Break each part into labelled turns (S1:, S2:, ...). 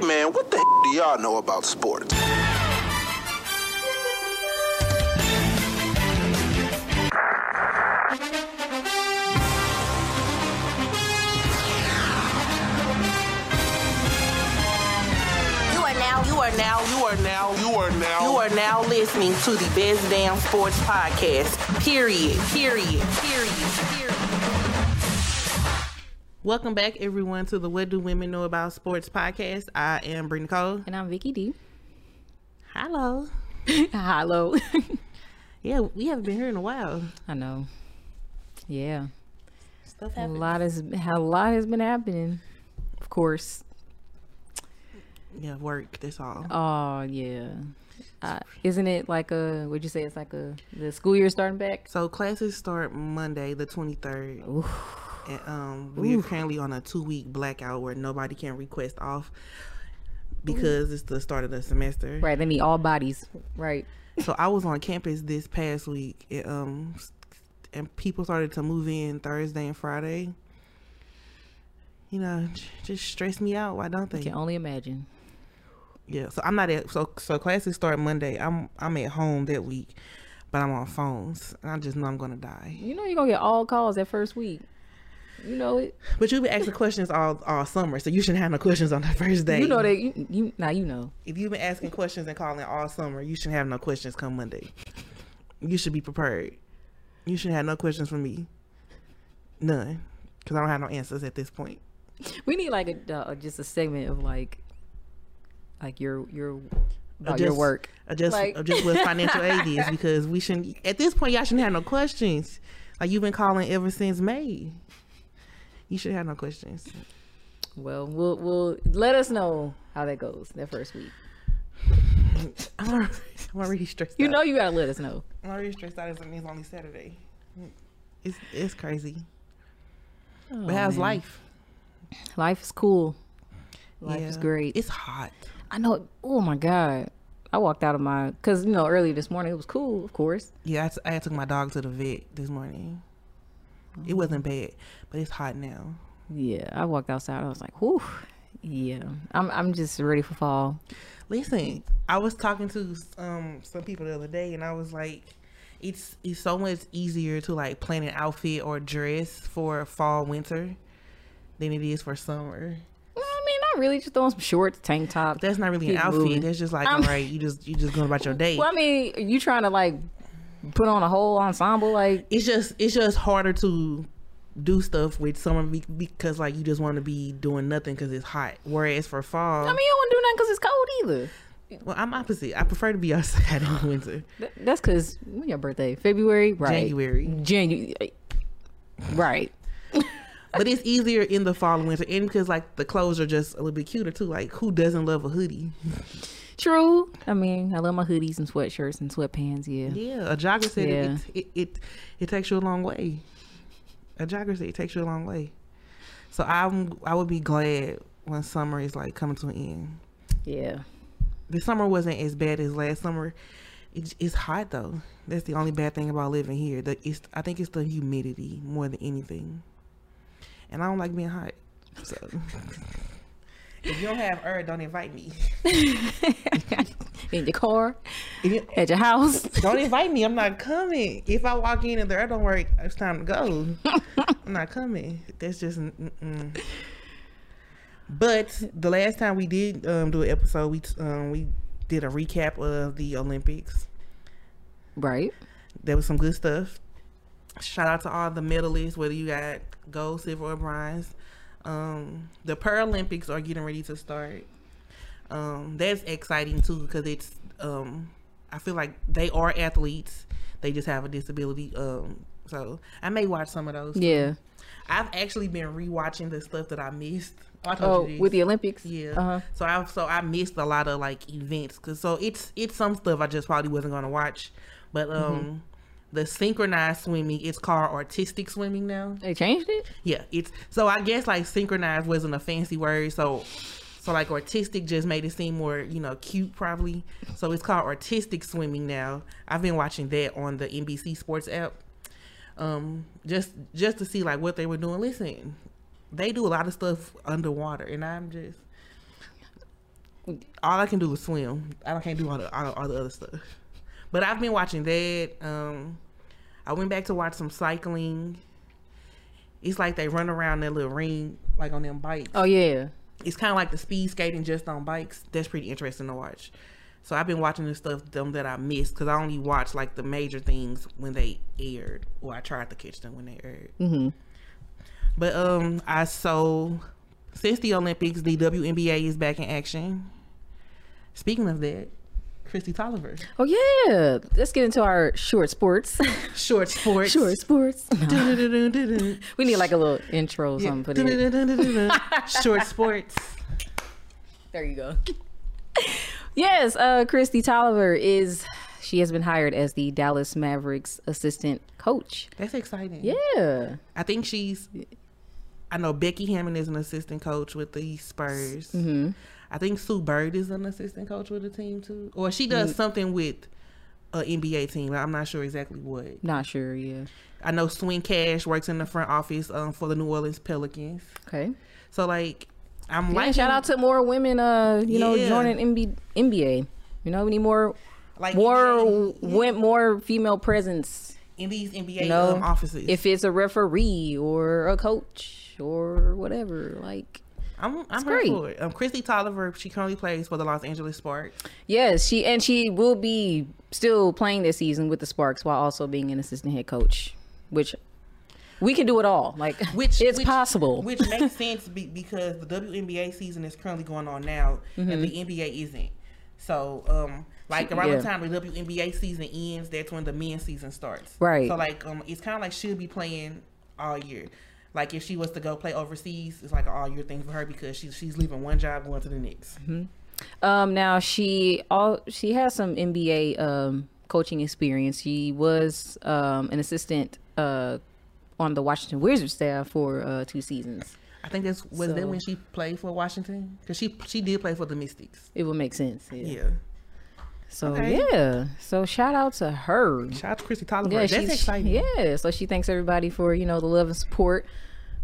S1: Hey man, what the do y'all know about sports?
S2: You are now, you are now, you are now, you are now, you are now listening to the Best Damn Sports Podcast. Period. Period. Period. Period. Welcome back, everyone, to the What Do Women Know About Sports podcast. I am Brittany Cole.
S3: And I'm Vicky D.
S2: Hello.
S3: Hello.
S2: Yeah, we haven't been here in a while.
S3: I know. Yeah.
S2: Stuff
S3: A lot has a lot has been happening. Of course.
S2: Yeah, work. That's all.
S3: Oh yeah. Uh, isn't it like a? Would you say it's like a the school year starting back?
S2: So classes start Monday, the twenty third. And um, we're currently on a two week blackout where nobody can request off because it's the start of the semester.
S3: Right. They need all bodies. Right.
S2: So I was on campus this past week, and, um, and people started to move in Thursday and Friday. You know, just stress me out. Why don't they?
S3: Can only imagine.
S2: Yeah. So I'm not at so so classes start Monday. I'm I'm at home that week, but I'm on phones. And I just know I'm gonna die.
S3: You know you're gonna get all calls that first week. You know it.
S2: But you've been asking questions all all summer, so you shouldn't have no questions on the first day.
S3: You know that. You, you now you know.
S2: if you've been asking questions and calling all summer, you shouldn't have no questions come Monday. You should be prepared. You shouldn't have no questions from me. None, because I don't have no answers at this point.
S3: We need like a uh, just a segment of like, like your your about your
S2: Adjust-
S3: work.
S2: Adjust,
S3: Like-
S2: adjust what financial aid is because we shouldn't. At this point, y'all shouldn't have no questions. Like you've been calling ever since May. You should have no questions.
S3: Well, we'll we'll let us know how that goes that first week.
S2: I'm already, I'm already stressed.
S3: You
S2: out.
S3: know you gotta let us know.
S2: I'm already stressed out. It's it's only Saturday. It's it's crazy. Oh, but how's
S3: Oh, man.
S2: life?
S3: Life is cool. Life is great.
S2: It's hot.
S3: I know. Oh my god. I walked out of my because you know early this morning it was cool, of course.
S2: Yeah, I took my dog to the vet this morning. It wasn't bad, but it's hot now.
S3: Yeah, I walked outside. I was like, whew. Yeah, I'm I'm just ready for fall.
S2: Listen, I was talking to um some people the other day, and I was like, it's it's so much easier to like plan an outfit or dress for fall winter than it is for summer.
S3: Well, I mean, not really. Just throwing some shorts, tank top.
S2: That's not really an outfit.
S3: moving.
S2: That's just like
S3: I'm-
S2: all right, you just you just going about your day.
S3: Well, I mean, you trying to like put on a whole ensemble? Like,
S2: it's just it's just harder to do stuff with summer because like you just want to be doing nothing because it's hot. Whereas for fall,
S3: I mean, you don't want to do nothing because it's cold either.
S2: well, I'm opposite. I prefer to be outside in winter.
S3: That's because when your birthday, February, right?
S2: January.
S3: January, right?
S2: But it's easier in the fall and winter, and because like the clothes are just a little bit cuter too. Like who doesn't love a hoodie?
S3: True. I mean, I love my hoodies and sweatshirts and sweatpants. Yeah.
S2: Yeah, a jogger said
S3: Yeah.
S2: it, it, it it takes you a long way. A jogger said it takes you a long way. So I'm I would be glad when summer is like coming to an end.
S3: Yeah.
S2: The summer wasn't as bad as last summer. It's, it's hot though. That's the only bad thing about living here. The, it's I think it's the humidity more than anything. And I don't like being hot. So if you don't have her, don't invite me.
S3: In your car,
S2: you,
S3: at your house.
S2: don't invite me. I'm not coming. If I walk in and the air don't work, it's time to go. I'm not coming. That's just. Mm-mm. But the last time we did um, do an episode, we um, we did a recap of the Olympics.
S3: Right.
S2: There was some good stuff. Shout out to all the medalists, whether you got gold, silver, or bronze. Um, the Paralympics are getting ready to start. Um, that's exciting too because it's. Um, I feel like they are athletes. They just have a disability. Um, so I may watch some of those. too.
S3: Yeah.
S2: I've actually been rewatching the stuff that I missed. I told
S3: Oh,
S2: you
S3: with the Olympics.
S2: Yeah.
S3: Uh-huh.
S2: So I so I missed a lot of like events cuz so it's it's some stuff I just probably wasn't going to watch. But um
S3: Mm-hmm.
S2: The synchronized swimming it's called artistic swimming now.
S3: They changed it.
S2: Yeah, it's so I guess like synchronized wasn't a fancy word so so like artistic just made it seem more, you know, cute probably. So it's called artistic swimming now. I've been watching that on the NBC Sports app. Um just just to see like what they were doing. Listen, they do a lot of stuff underwater and I'm just all I can do is swim. I can't do all the all, all the other stuff. But I've been watching that. Um, I went back to watch some cycling. It's like they run around that little ring, like on them bikes.
S3: Oh yeah.
S2: It's kind of like the speed skating just on bikes. That's pretty interesting to watch. So I've been watching the stuff them that I missed because I only watched like the major things when they aired, or I tried to catch them when they aired.
S3: Mm-hmm.
S2: But um, I so since the Olympics, the WNBA is back in action. Speaking of that, Kristi Toliver,
S3: Oh yeah. Let's get into our short sports.
S2: short sports,
S3: short sports. We need like a little intro or
S2: Yeah.
S3: something.
S2: Dun-dun-dun-dun-dun. Short sports.
S3: There you go. yes, uh, Kristi Toliver is. She has been hired as the Dallas Mavericks assistant coach.
S2: That's exciting.
S3: Yeah.
S2: I think she's. I know Becky Hammon is an assistant coach with the Spurs.
S3: Mm-hmm.
S2: I think Sue Bird is an assistant coach with the team too, or she
S3: Mm.
S2: does something with a NBA team. I'm not sure exactly what.
S3: Not sure. Yeah.
S2: I know Swin Cash works in the front office um, for the New Orleans Pelicans.
S3: Okay.
S2: So like, I'm
S3: Yeah,
S2: like,
S3: shout out to more women. Uh, you know,
S2: Yeah.
S3: joining MB, NBA. You know, we need more,
S2: like
S3: more,
S2: NBA
S3: went more female presence.
S2: in these NBA
S3: You know,
S2: um, offices.
S3: If it's a referee or a coach or whatever, like
S2: I'm, I'm
S3: great.
S2: for it. Um, Kristi Toliver, she currently plays for the Los Angeles Sparks.
S3: Yes, she and she will be still playing this season with the Sparks while also being an assistant head coach, which we can do it all. Like
S2: Which
S3: it's
S2: which-
S3: possible.
S2: Which makes sense be, because the WNBA season is currently going on now, and the NBA isn't. So, um, like around
S3: Mm-hmm. Yeah.
S2: the time the WNBA season ends, that's when the men's season starts.
S3: Right.
S2: So, like, um, it's kind of like she'll be playing all year. Like if she was to go play overseas, it's like an all year thing for her because she's she's leaving one job going to the next.
S3: Um, now she all she has some NBA um coaching experience. She was um an assistant uh on the Washington Wizards staff for uh two seasons.
S2: I think that's was that when she played for Washington because she she did play for the Mystics.
S3: It would make sense. Yeah.
S2: Yeah.
S3: So
S2: Okay.
S3: yeah. So shout out to her.
S2: Shout out to Kristi Toliver.
S3: Yeah,
S2: that's exciting.
S3: Yeah, so she thanks everybody for you know the love and support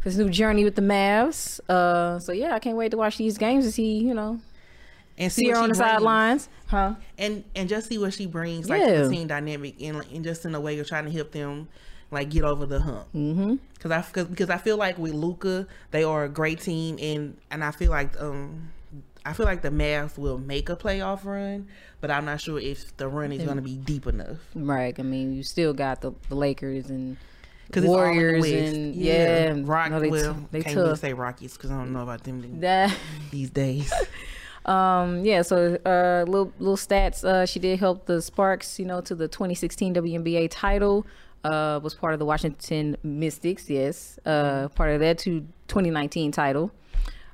S3: for this new journey with the Mavs. Uh, so yeah, I can't wait to watch these games to see you know
S2: And
S3: see her on the
S2: brings.
S3: sidelines, huh?
S2: and and just see what she brings like
S3: Yeah.
S2: the team dynamic and, and just in a way of trying to help them like get over the hump. Mm-hmm. Cause I cause, because I feel like with Luka they are a great team and and I feel like um I feel like the Mavs will make a playoff run, but I'm not sure if the run is going to be deep enough.
S3: Right. I mean, you still got the, the Lakers and
S2: Because it's all in the
S3: Warriors
S2: West.
S3: and yeah,
S2: Rock.
S3: no, they
S2: well,
S3: t- they
S2: can't really
S3: tough.
S2: say Rockies because I don't know about them
S3: that.
S2: these days.
S3: Um, yeah, so uh, little little stats. Uh, she did help the Sparks, you know, to the 2016 WNBA title. Uh, was part of the Washington Mystics. Yes, uh, part of that to 2019 title.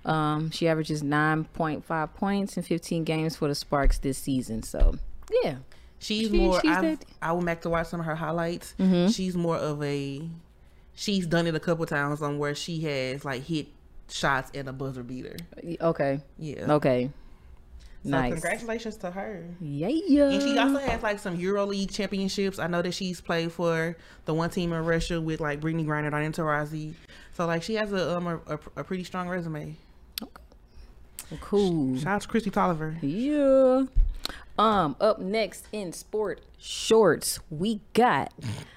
S3: Um, she averages 9.5 points in 15 games for the Sparks this season. So yeah,
S2: She's
S3: She-
S2: more.
S3: she's
S2: I've,
S3: that-
S2: I went back to watch some of her highlights.
S3: Mm-hmm.
S2: She's more of a. She's done it a couple times on where she has like hit shots at a buzzer beater.
S3: okay,
S2: Yeah.
S3: okay,
S2: So
S3: nice.
S2: congratulations to her.
S3: Yeah,
S2: And she also has like some EuroLeague championships. I know that she's played for the one team in Russia with like Brittney Griner, Diana Taurasi. So like she has a um a, a, a pretty strong resume. Okay.
S3: cool.
S2: Shout out to Kristi Toliver.
S3: Yeah. Um, up next in sport shorts, we got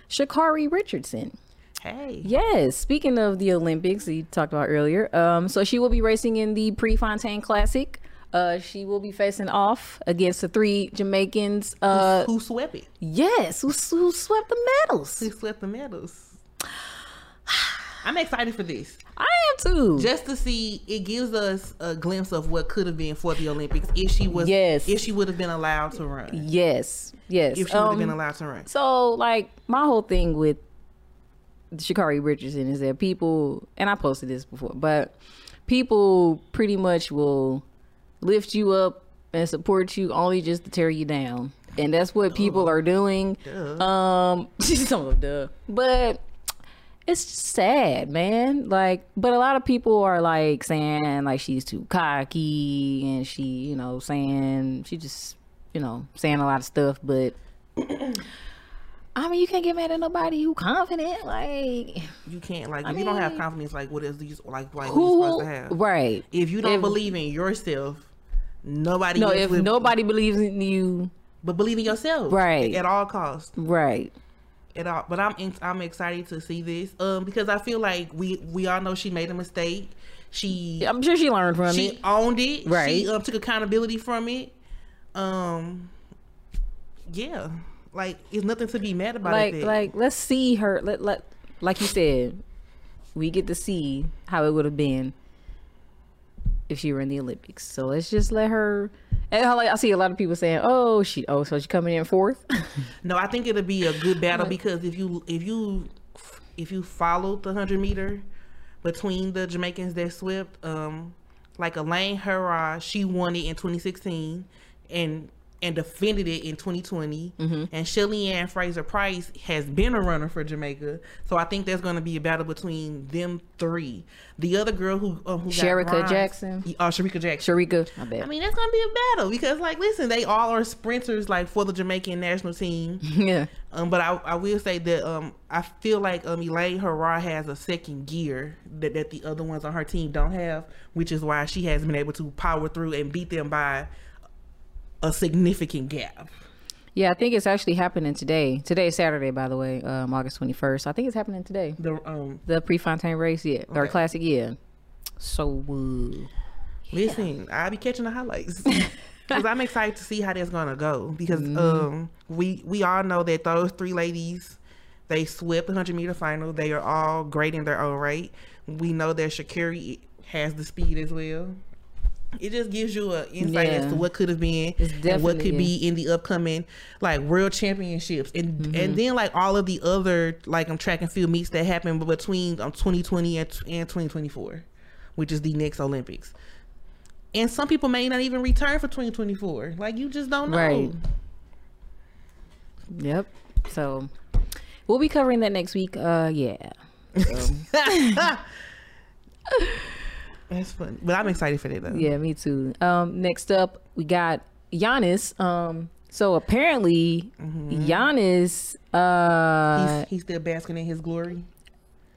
S3: Sha'Carri Richardson.
S2: Hey.
S3: Yes, speaking of the Olympics, you talked about earlier. Um, so she will be racing in the Prefontaine Classic. Uh, she will be facing off against the three Jamaicans. Uh,
S2: Who swept it?
S3: yes, who, who swept the medals.
S2: Who swept the medals? I'm excited for this.
S3: I am too.
S2: just to see it gives us a glimpse of what could have been for the Olympics if she was
S3: Yes.
S2: if she would have been allowed to run
S3: yes, yes.
S2: if she would have
S3: Um,
S2: been allowed to run.
S3: So, like, my whole thing with Sha'Carri Richardson is that people, and I posted this before, but people pretty much will lift you up and support you only just to tear you down. And that's what people are doing.
S2: Duh.
S3: Um, some of them, duh. But it's sad, man. Like, but a lot of people are like saying like she's too cocky and she, you know, saying she just, you know, saying a lot of stuff. But I mean, you can't get mad at nobody who confident. Like,
S2: You can't like
S3: I
S2: if you don't have confidence like what is these like like what you
S3: who,
S2: supposed to have.
S3: right?
S2: If you don't
S3: If-
S2: believe in yourself, Nobody.
S3: No, if
S2: would-
S3: nobody believes in you,
S2: but believe in yourself,
S3: Right.
S2: At all costs,
S3: right?
S2: At all. But I'm in- I'm excited to see this, um, because I feel like we we all know she made a mistake. She
S3: I'm sure she learned from
S2: she
S3: it.
S2: owned it.
S3: Right.
S2: She um, took accountability from it. Um, yeah, like it's nothing to be mad about.
S3: Like, like, let's see her. Let, let, like you said, we get to see how it would have been if she were in the Olympics. So let's just let her. And I, like, I see a lot of people saying, "Oh, she, oh, so she coming in fourth.
S2: No, I think it'll be a good battle because if you if you if you followed the hundred meter between the Jamaicans that swept, um, like Elaine Herah, she won it in 2016 and and defended it in 2020. And Shelly Ann Fraser Pryce has been a runner for Jamaica, so I think there's going to be a battle between them three. The other girl who um, who got bronze-
S3: Jackson?
S2: oh Shericka Jackson.
S3: Shericka, I bet.
S2: I mean, that's gonna be a battle because, like, listen, they all are sprinters, like for the Jamaican national team.
S3: yeah,
S2: Um, but I, I will say that um, I feel like um, Elaine Herah has a second gear that, that the other ones on her team don't have, which is why she has been able to power through and beat them by a significant gap.
S3: yeah. I think it's actually happening today. Today is Saturday, by the way, um, August 21st. I think it's happening today.
S2: The um,
S3: The Prefontaine race, yeah, or classic, yeah. So, uh,
S2: listen, I'll be catching the highlights because I'm excited to see how that's gonna go because um, we we all know that those three ladies. They swept the 100 meter final. They are all great in their own right. We know that Sha'Carri has the speed as well. It just gives you an insight as to what could have been and what could be in the upcoming like world championships and
S3: Mm-hmm.
S2: and then like all of the other like um, track and field meets that happen between um, 2020 and, and 2024, which is the next Olympics. And some people may not even return for 2024. Like you just don't know.
S3: Right. Yep. So we'll be covering that next week. Uh yeah. So,
S2: That's funny. But I'm excited for that though.
S3: yeah, me too. Um next up we got Giannis. Um so apparently Giannis uh
S2: He's, he's still basking in his glory.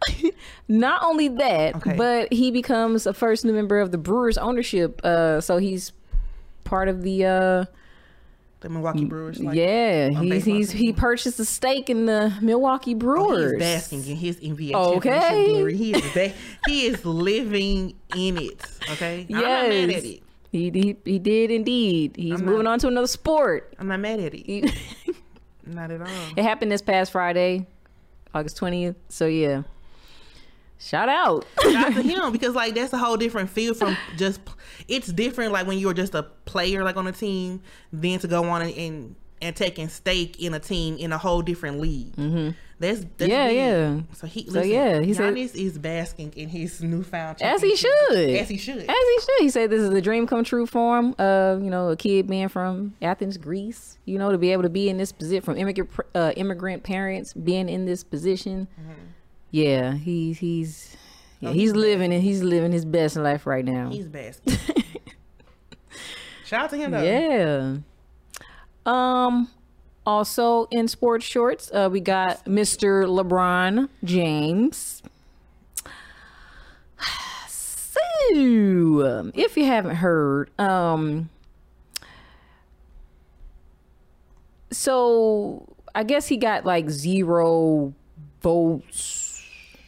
S3: not only that,
S2: Okay.
S3: but he becomes a first new member of the Brewers ownership. Uh so he's part of the uh
S2: The Milwaukee mm, Brewers. Like,
S3: yeah, he's he's he purchased a stake in the Milwaukee
S2: Oh,
S3: Brewers.
S2: Is basking in his NBA
S3: Okay.
S2: glory. He is ba- he is living in it. Okay, I'm not mad at
S3: Yes.
S2: it.
S3: He, he he did indeed. He's
S2: I'm
S3: moving
S2: not-
S3: on to another sport.
S2: I'm not mad at it.
S3: He-
S2: Not at all.
S3: it happened this past Friday, August twentieth. So yeah, shout out.
S2: Shout out to him because like that's a whole different feel from just. It's different like when you're just a player like on a team, then to go on and and, and taking stake in a team in a whole different league. Mm-hmm. That's, that's
S3: Yeah,
S2: big.
S3: yeah.
S2: So he,
S3: So,
S2: listen,
S3: yeah, he said-
S2: Giannis is basking in his newfound
S3: As he should.
S2: As he should.
S3: As he should. He said this is a dream come true for him. Uh, you know, a kid being from Athens, Greece. You know, to be able to be in this position from immigrant uh, immigrant parents, being in this position. Yeah, he's he's yeah,
S2: Oh,
S3: he's
S2: he's
S3: living and he's living his best life right now.
S2: He's basking. Shout out to him though.
S3: Yeah. Um. Also in sports shorts, uh, we got Mr. LeBron James. So, if you haven't heard, um, so I guess he got like zero votes.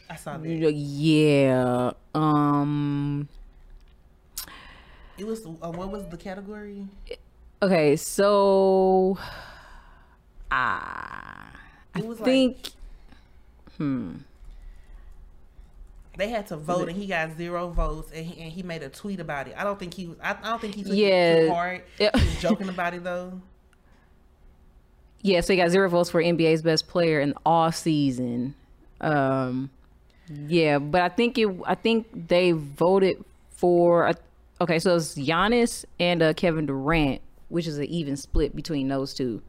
S2: I saw that.
S3: Yeah. Um.
S2: It was uh, what was the category?
S3: Okay, so ah, I
S2: It was like-
S3: think hmm.
S2: They had to vote, and he got zero votes, and he, and he made a tweet about it. I don't think he was. I, I don't think he took it
S3: Yeah.
S2: too hard. He was joking about it though.
S3: yeah. So he got zero votes for NBA's best player in all season. Um, yeah, but I think it. I think they voted for. uh, Okay, so it's Giannis and uh, Kevin Durant, which is an even split between those two.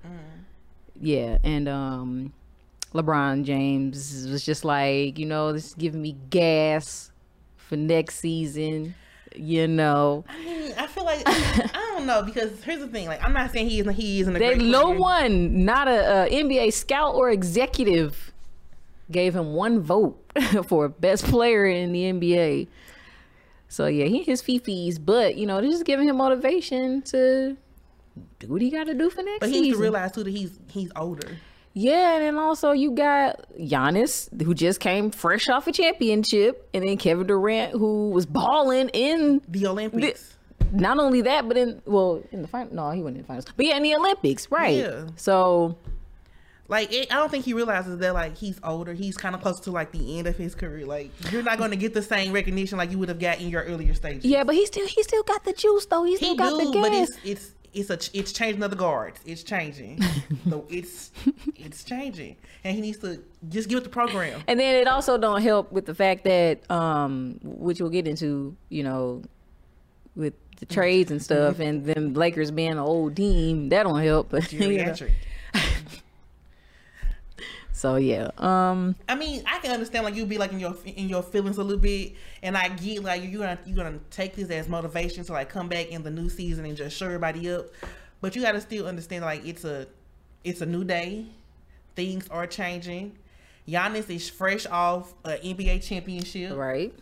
S3: Yeah, and um, LeBron James was just like, you know, this is giving me gas for next season. You know,
S2: I mean, I feel like I don't know because here's the thing. Like, I'm not saying he isn't. He isn't a
S3: They,
S2: great
S3: no one, not a, a NBA scout or executive, gave him one vote for best player in the NBA. So yeah, he his fifis, but you know, they're just giving him motivation to do what he got to do for next
S2: But he needs to realize too that he's he's older.
S3: Yeah, and then also you got Giannis, who just came fresh off a championship, and then Kevin Durant, who was balling in
S2: The Olympics.
S3: not only that, but in well in the final. No, he wasn't in the finals, but yeah, in the Olympics, right?
S2: Yeah.
S3: So
S2: Like it, I don't think he realizes that like he's older. He's kind of close to like the end of his career. Like you're not going to get the same recognition like you would have got in your earlier stages.
S3: yeah, but he still he still got the juice though. He still
S2: he
S3: got
S2: do,
S3: the
S2: but it's it's it's a it's changing of the guards. It's changing. so it's it's changing, and he needs to just give it the program.
S3: And then it also don't help with the fact that, um, which we'll get into, you know, with the trades and stuff, and them Lakers being an old team, that don't help. But you know. So yeah, um,
S2: I mean, I can understand like you'll be like in your in your feelings a little bit, and I get like you're gonna you're gonna take this as motivation to like come back in the new season and just show everybody up, but you got to still understand like it's a it's a new day, things are changing. Giannis is fresh off an NBA championship,
S3: right.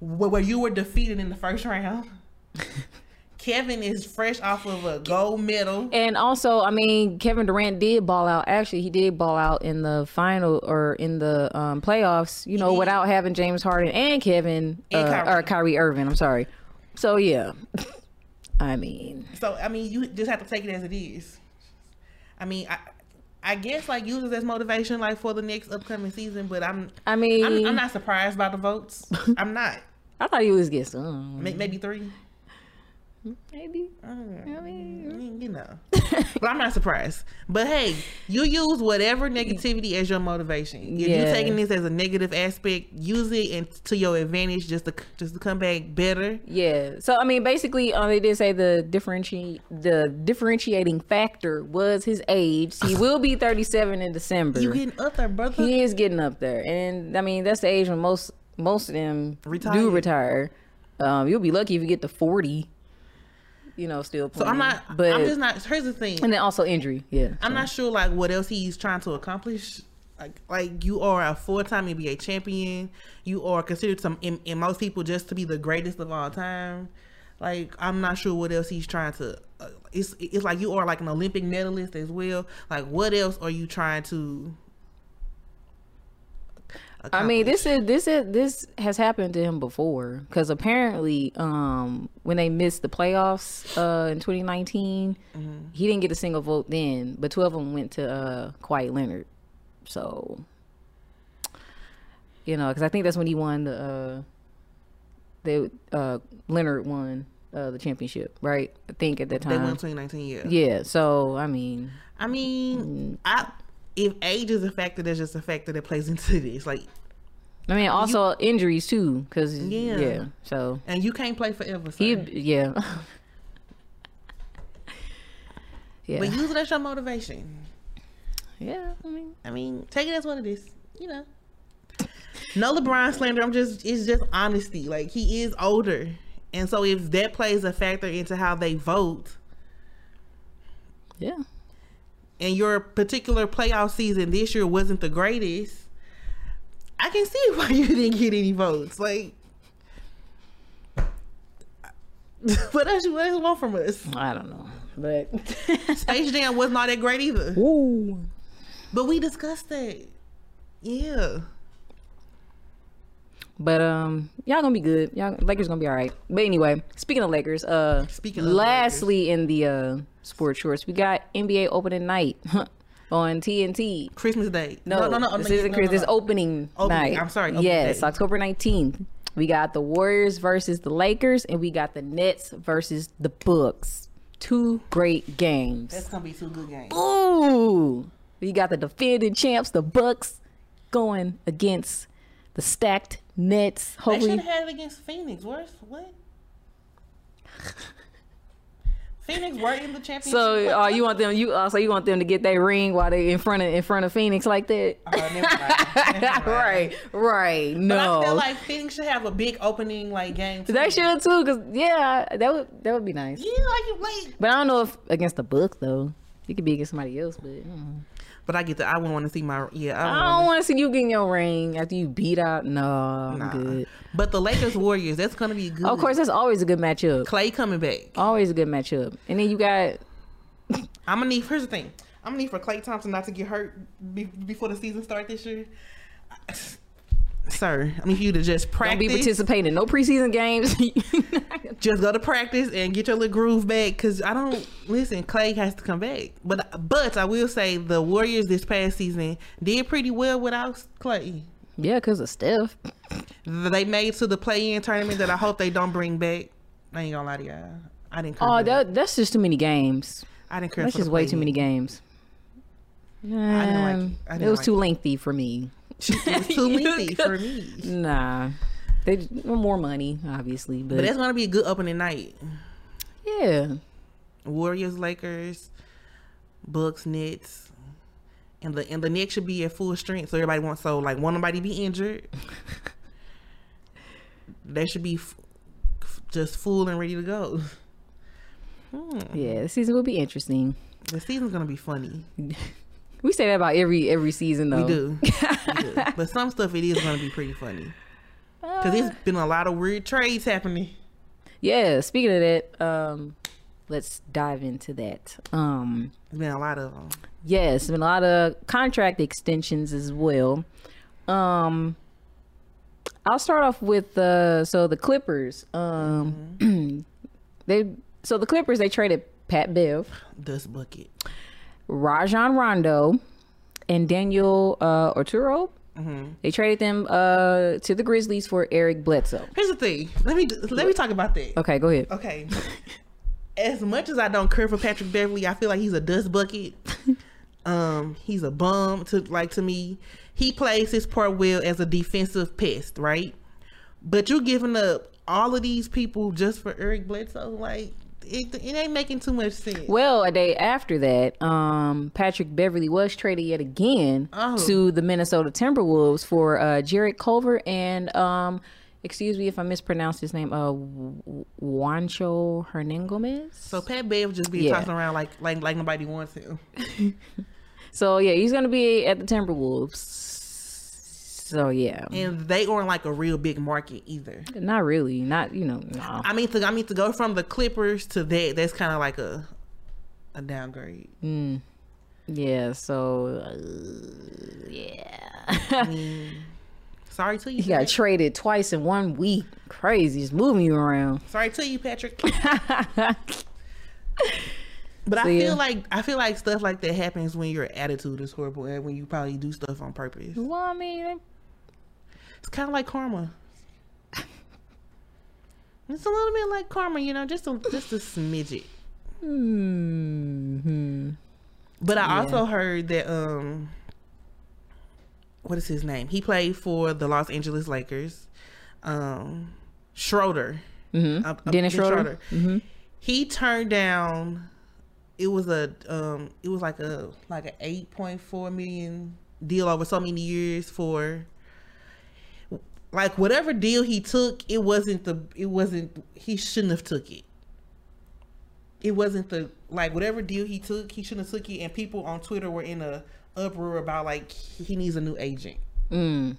S2: where, where you were defeated in the first round. Kevin is fresh off of a gold medal.
S3: And also, I mean, Kevin Durant did ball out. Actually, he did ball out in the final or in the um, playoffs. You know,
S2: did.
S3: without having James Harden and Kevin
S2: And
S3: uh,
S2: Kyrie.
S3: or Kyrie Irving. I'm sorry. So yeah, I mean,
S2: So I mean, you just have to take it as it is. I mean, I, I guess like use it as motivation, like for the next upcoming season. But I'm,
S3: I mean,
S2: I'm, I'm not surprised by the votes. I'm not.
S3: I thought he was get some.
S2: Maybe three.
S3: Maybe.
S2: I mean, you know. but I'm not surprised. But hey, you use whatever negativity as your motivation. If
S3: Yeah.
S2: you're taking this as a negative aspect, use it and to your advantage, just to just to come back better.
S3: Yeah. So I mean, basically, uh, they did say the differentiate the differentiating factor was his age. He will be 37 in December.
S2: You getting up there, brother?
S3: he is getting up there, and I mean that's the age when most most of them
S2: Retire.
S3: do retire. Um, you'll be lucky if you get to 40. You know, still
S2: so. I'm not.
S3: But
S2: I'm just not. Here's the thing.
S3: and then also injury. Yeah.
S2: I'm
S3: so.
S2: not sure like what else he's trying to accomplish. Like, like you are a four-time NBA champion. You are considered some in, in most people just to be the greatest of all time. Like I'm not sure what else he's trying to. Uh, it's it's like you are like an Olympic medalist as well. Like what else are you trying to?
S3: I mean, this is this is this has happened to him before because apparently, um, when they missed the playoffs uh, in 2019,
S2: Mm-hmm.
S3: he didn't get a single vote then, but 12 of them went to uh, Kawhi Leonard. So, you know, because I think that's when he won the uh, they uh, Leonard won uh, the championship, right? I think at that time they
S2: won 2019. Yeah.
S3: yeah. So I mean,
S2: I mean, I if age is a factor, there's just a factor that plays into this. Like,
S3: I mean, also injuries too, because
S2: Yeah.
S3: yeah. So
S2: and you can't play forever.
S3: he, yeah. yeah.
S2: But use it as your motivation.
S3: Yeah, I mean,
S2: I mean, take it as what it is. You know. No LeBron slander. I'm just it's just honesty. Like he is older. And so if that plays a factor into how they vote
S3: yeah.
S2: And your particular playoff season this year wasn't the greatest, I can see why you didn't get any votes. Like what else you what else you want from us?
S3: I don't know, but
S2: Space Jam was not that great either.
S3: Ooh.
S2: But we discussed that. Yeah.
S3: But um, y'all gonna be good. Y'all Lakers gonna be all right. But anyway, speaking of Lakers, uh,
S2: Speaking
S3: lastly in the uh sports shorts, we got NBA opening night on TNT.
S2: Christmas Day.
S3: No,
S2: no, no.
S3: This isn't
S2: no,
S3: Chris.
S2: no,
S3: This opening,
S2: Opening,
S3: night.
S2: I'm sorry,
S3: Yes,
S2: day.
S3: October nineteenth. We got the Warriors versus the Lakers, and we got the Nets versus the Bucks. Two great games.
S2: That's gonna be two good games.
S3: Ooh, we got the defending champs, the Bucks, going against the stacked Nets.
S2: They should have had it against Phoenix. Where's what? Phoenix were in the championship.
S3: so uh, you want them? You uh, so you want them to get their ring while they in front of in front of Phoenix like that?
S2: Never mind.
S3: right, right.
S2: But I feel like Phoenix should have a big opening like game. too.
S3: they should too. Cause yeah, that would that would be nice.
S2: Yeah, like you like.
S3: But I don't know if against the Bucks though. It could be against somebody else, but mm.
S2: But I get that. I wouldn't want to see my yeah. I,
S3: don't want see you getting your ring after you beat out. No, I'm
S2: Nah.
S3: good.
S2: But the Lakers Warriors, that's gonna be good.
S3: Of course, that's always a good matchup.
S2: Klay coming back.
S3: Always a good matchup. And then you got
S2: I'm gonna need. Here's the thing. I'm gonna need for Klay Thompson not to get hurt be, before the season start this year. Sir, I need you to just practice.
S3: don't be participating in no preseason games.
S2: just go to practice and get your little groove back. Cause I don't listen. Klay has to come back. But but I will say the Warriors this past season did pretty well without Klay.
S3: yeah, because of Steph.
S2: They made to the play-in tournament that I hope they don't bring back. I ain't gonna lie to y'all. I didn't.
S3: Oh,
S2: for that.
S3: that, that's just too many games.
S2: I didn't care.
S3: That's
S2: for
S3: just way too many games.
S2: didn't like
S3: Um,
S2: it. I
S3: it was
S2: like
S3: too
S2: it.
S3: lengthy for me.
S2: Too
S3: could-
S2: for me.
S3: Nah, they more money, obviously, but,
S2: But that's gonna be a good opening night.
S3: yeah,
S2: Warriors, Lakers, Bucks, Nets, and the and the Nets should be at full strength. So everybody wants so like want nobody be injured. they should be f- f- just full and ready to go. Hmm.
S3: yeah. The season will be interesting.
S2: The season's gonna be funny.
S3: We say that about every every season, though.
S2: We do. we do. But some stuff it is gonna be pretty funny because
S3: Uh,
S2: there's been a lot of weird trades happening.
S3: yeah. Speaking of that, um, let's dive into that. Um,
S2: There's been a lot of them.
S3: yes, been a lot of contract extensions as well. Um, I'll start off with uh, so the Clippers. Um, they so the Clippers they traded Pat Bev.
S2: Dust bucket.
S3: Rajon Rondo and Daniel uh, Oturu. They traded them uh, to the Grizzlies for Eric Bledsoe.
S2: Here's the thing. Let me let me talk about that.
S3: Okay, go ahead.
S2: Okay. As much as I don't care for Patrick Beverley, I feel like he's a dust bucket. um, he's a bum to like to me. He plays his part well as a defensive pest, right? But you're giving up all of these people just for Eric Bledsoe, like it, it ain't making too much sense.
S3: Well, a day after that, um, Patrick Beverley was traded yet again
S2: Oh.
S3: to the Minnesota Timberwolves for uh, Jarrett Culver and, um, excuse me if I mispronounced his name, uh, Juancho Hernangomez.
S2: So Pat Bev just be
S3: Yeah.
S2: tossing around like like like nobody wants him.
S3: So yeah, he's gonna be at the Timberwolves. So yeah,
S2: And they aren't like a real big market either.
S3: not really, not you know, no.
S2: I mean to I mean to go from the Clippers to that, that's kind of like a a downgrade.
S3: Yeah, so uh, yeah,
S2: Sorry to you.
S3: he got traded twice in one week. Crazy, just moving you around.
S2: Sorry to you, Patrick. But I
S3: So, yeah.
S2: feel like I feel like stuff like that happens when your attitude is horrible and when you probably do stuff on purpose.
S3: Well, I mean,
S2: It's kind of like karma. It's a little bit like karma, you know, just a just a smidget.
S3: hmm
S2: But I
S3: Yeah.
S2: also heard that um, what is his name? He played for the Los Angeles Lakers. Um, Schroeder,
S3: hmm
S2: Uh, uh,
S3: Dennis Schroeder. hmm
S2: he turned down it was a um it was like a like a 8.4 million deal over so many years for like whatever deal he took it wasn't the it wasn't he shouldn't have took it it wasn't the like whatever deal he took he shouldn't have took it and people on twitter were in a uproar about like he needs a new agent
S3: Mm.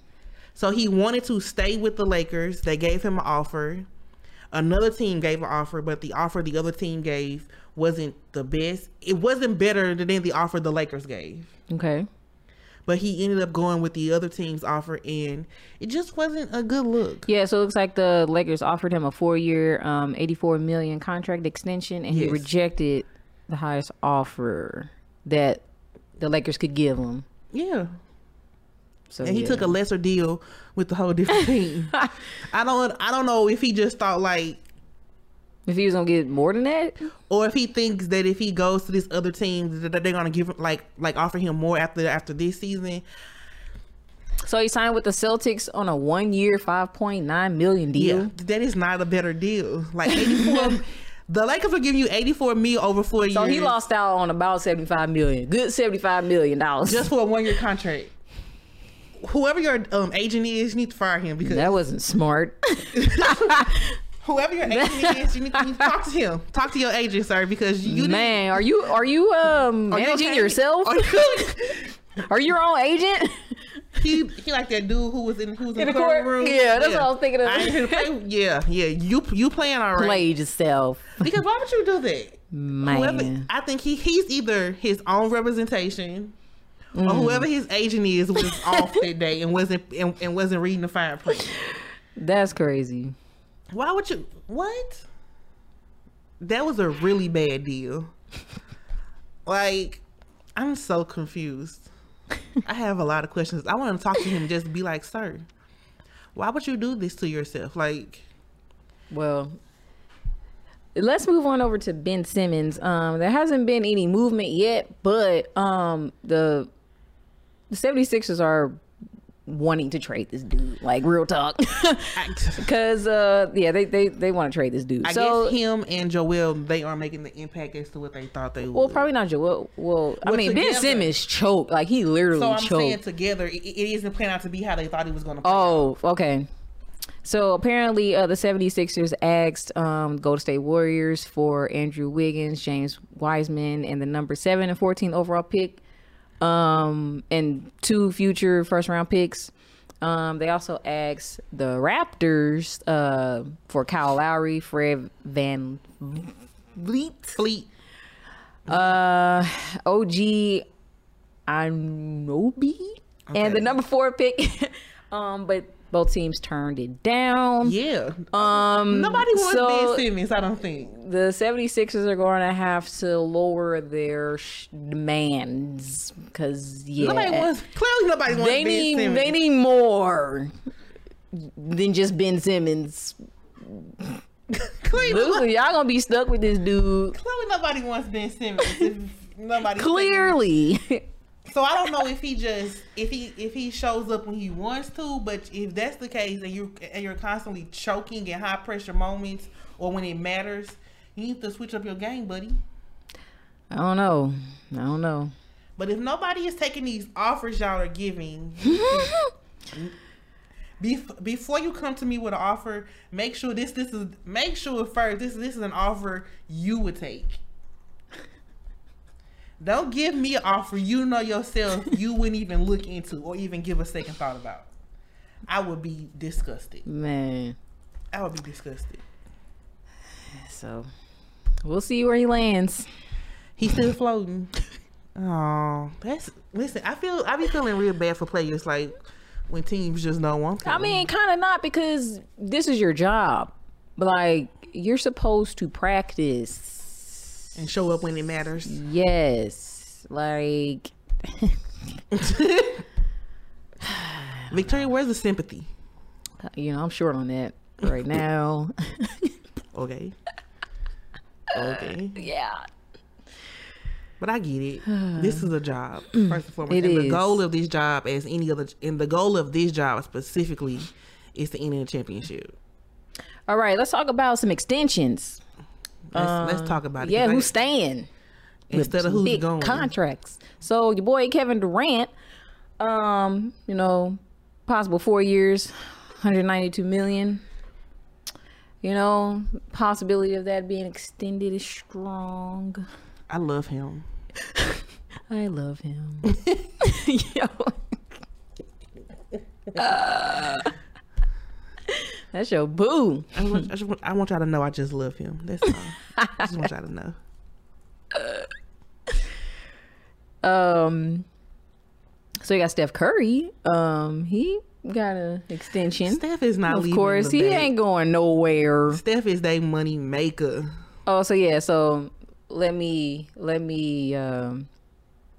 S2: so he wanted to stay with the Lakers. They gave him an offer. Another team gave an offer, but the offer the other team gave wasn't the best. It wasn't better than the offer the Lakers gave.
S3: Okay.
S2: But he ended up going with the other team's offer, and it just wasn't a good look.
S3: Yeah, so it looks like the Lakers offered him a four-year, um, eighty-four million contract extension, and he rejected the highest offer that the Lakers could give him.
S2: Yeah,
S3: So
S2: and he
S3: yeah.
S2: took a lesser deal with the whole different team. I don't, I don't know if he just thought like
S3: If he was gonna get more than that,
S2: or if he thinks that if he goes to this other team that they're gonna give him like like offer him more after after this season.
S3: so he signed with the Celtics on a one-year, five point nine million deal.
S2: Yeah, that is not a better deal. Like eighty four, the Lakers will give you eighty four mil over four
S3: So
S2: years.
S3: So he lost out on about seventy-five million, good seventy-five million dollars.
S2: just for a one year contract. Whoever your um, agent is, you need to fire him because
S3: that wasn't smart.
S2: whoever your agent is, you need, you need to talk to him. Talk to your agent, sir, because you
S3: Man, are you are you um
S2: are you
S3: managing
S2: okay?
S3: yourself?
S2: Are you,
S3: Are you your own agent?
S2: He he like that dude who was in who was in,
S3: In
S2: the
S3: court?
S2: courtroom.
S3: Yeah, that's what I was thinking of.
S2: I ain't here to play. Yeah, yeah. You you playing all right?
S3: Play yourself,
S2: Because why would you do that? Whoever,
S3: man.
S2: I think he he's either his own representation or
S3: Mm.
S2: whoever his agent is was off that day and wasn't and, and wasn't reading the fine print.
S3: That's crazy.
S2: Why would you? What? That was a really bad deal. Like, I'm so confused. I have a lot of questions. I want to talk to him. Just be like, sir, why would you do this to yourself? Like,
S3: Well, let's move on over to Ben Simmons. Um, there hasn't been any movement yet, but um, the the 76ers are wanting to trade this dude. Like real talk, because uh, yeah, they they they want to trade this dude.
S2: I
S3: so
S2: guess him and Joel they are making the impact as to what they thought they would.
S3: well, probably not Joel. Well, I
S2: Well,
S3: mean, Ben
S2: together.
S3: Simmons choked. Like he literally
S2: So I'm
S3: choked.
S2: saying together, it, it isn't planned out to be how they thought it was going to.
S3: Oh, okay. So apparently, uh, the 76ers asked um, Golden State Warriors for Andrew Wiggins, James Wiseman, and the number 7 and 14 overall pick, um, and two future first round picks. Um, they also asked the Raptors uh, for Kyle Lowry, Fred Van Vliet,
S2: Fleet.
S3: uh, OG Anunoby, and the number four pick. um, but both teams turned it down.
S2: Yeah.
S3: Um,
S2: Nobody wants
S3: so
S2: Ben Simmons. I don't think.
S3: the 76ers are going to have to lower their sh- demands because yeah,
S2: Nobody wants. Clearly, nobody wants
S3: they
S2: Ben
S3: need
S2: Simmons.
S3: they need more than just Ben Simmons.
S2: clearly,
S3: y'all gonna be stuck with this dude.
S2: clearly, nobody wants Ben Simmons. Nobody
S3: Clearly,
S2: So I don't know if he just if he if he shows up when he wants to, but if that's the case and you and you're constantly choking in high pressure moments or when it matters, you need to switch up your game, buddy.
S3: I don't know. I don't know.
S2: But if nobody is taking these offers y'all are giving, bef- before you come to me with an offer, make sure this this is make sure first this this is an offer you would take. Don't give me an offer you know yourself you wouldn't even look into or even give a second thought about. I would be disgusted.
S3: Man,
S2: I would be disgusted.
S3: so we'll see where he lands.
S2: He's still floating. Oh, that's listen. I feel I be feeling real bad for players like when teams just don't want to.
S3: I mean, kind of not because this is your job. But like, you're supposed to practice.
S2: And show up when it matters.
S3: Yes. Like,
S2: Victoria, where's the sympathy?
S3: you know, I'm short on that right now.
S2: Okay. Okay.
S3: yeah.
S2: But I get it. This is a job, mm, first and foremost.
S3: It
S2: and the goal of this job, as any other, and the goal of this job specifically, is to end in a championship.
S3: All right, let's talk about some extensions.
S2: Let's, let's talk about it.
S3: Yeah, who's staying?
S2: instead of who's going?
S3: contracts. So your boy Kevin Durant, um, you know, possible four years, 192 million. You know, possibility of that being extended is strong.
S2: I love him.
S3: I love him. Yo. Uh, that's your boo.
S2: I, want, I, just want, I want y'all to know I just love him. That's all. I just want y'all to know.
S3: Um, so you got Steph Curry. Um, he got an extension.
S2: Steph is not
S3: of course, he
S2: bag.
S3: ain't going nowhere.
S2: Steph is their money maker.
S3: Oh, so yeah, so let me let me um,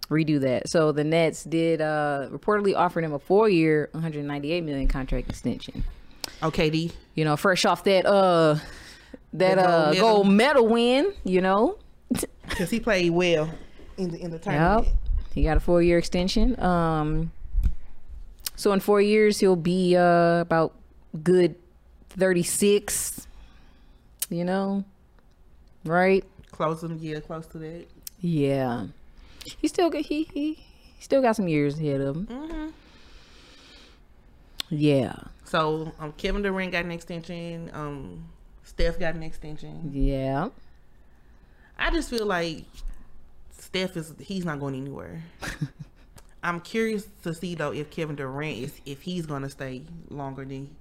S3: redo that. So the Nets did uh, reportedly offered him a four-year, 198 million contract extension.
S2: Okay, D.
S3: You know, fresh off that uh that
S2: gold
S3: uh
S2: medal.
S3: gold medal win. You know,
S2: Because he played well in the in the tournament.
S3: Yep. He got a four year extension. Um so in four years he'll be uh about good thirty six. You know? Right?
S2: Close to yeah, close to that.
S3: Yeah. He still got he he, he still got some years ahead of him.
S2: Mm-hmm.
S3: Yeah.
S2: So um, Kevin Durant got an extension. Um, Steph got an extension.
S3: Yeah.
S2: I just feel like Steph is he's not going anywhere. I'm curious to see though if Kevin Durant is if he's gonna stay longer than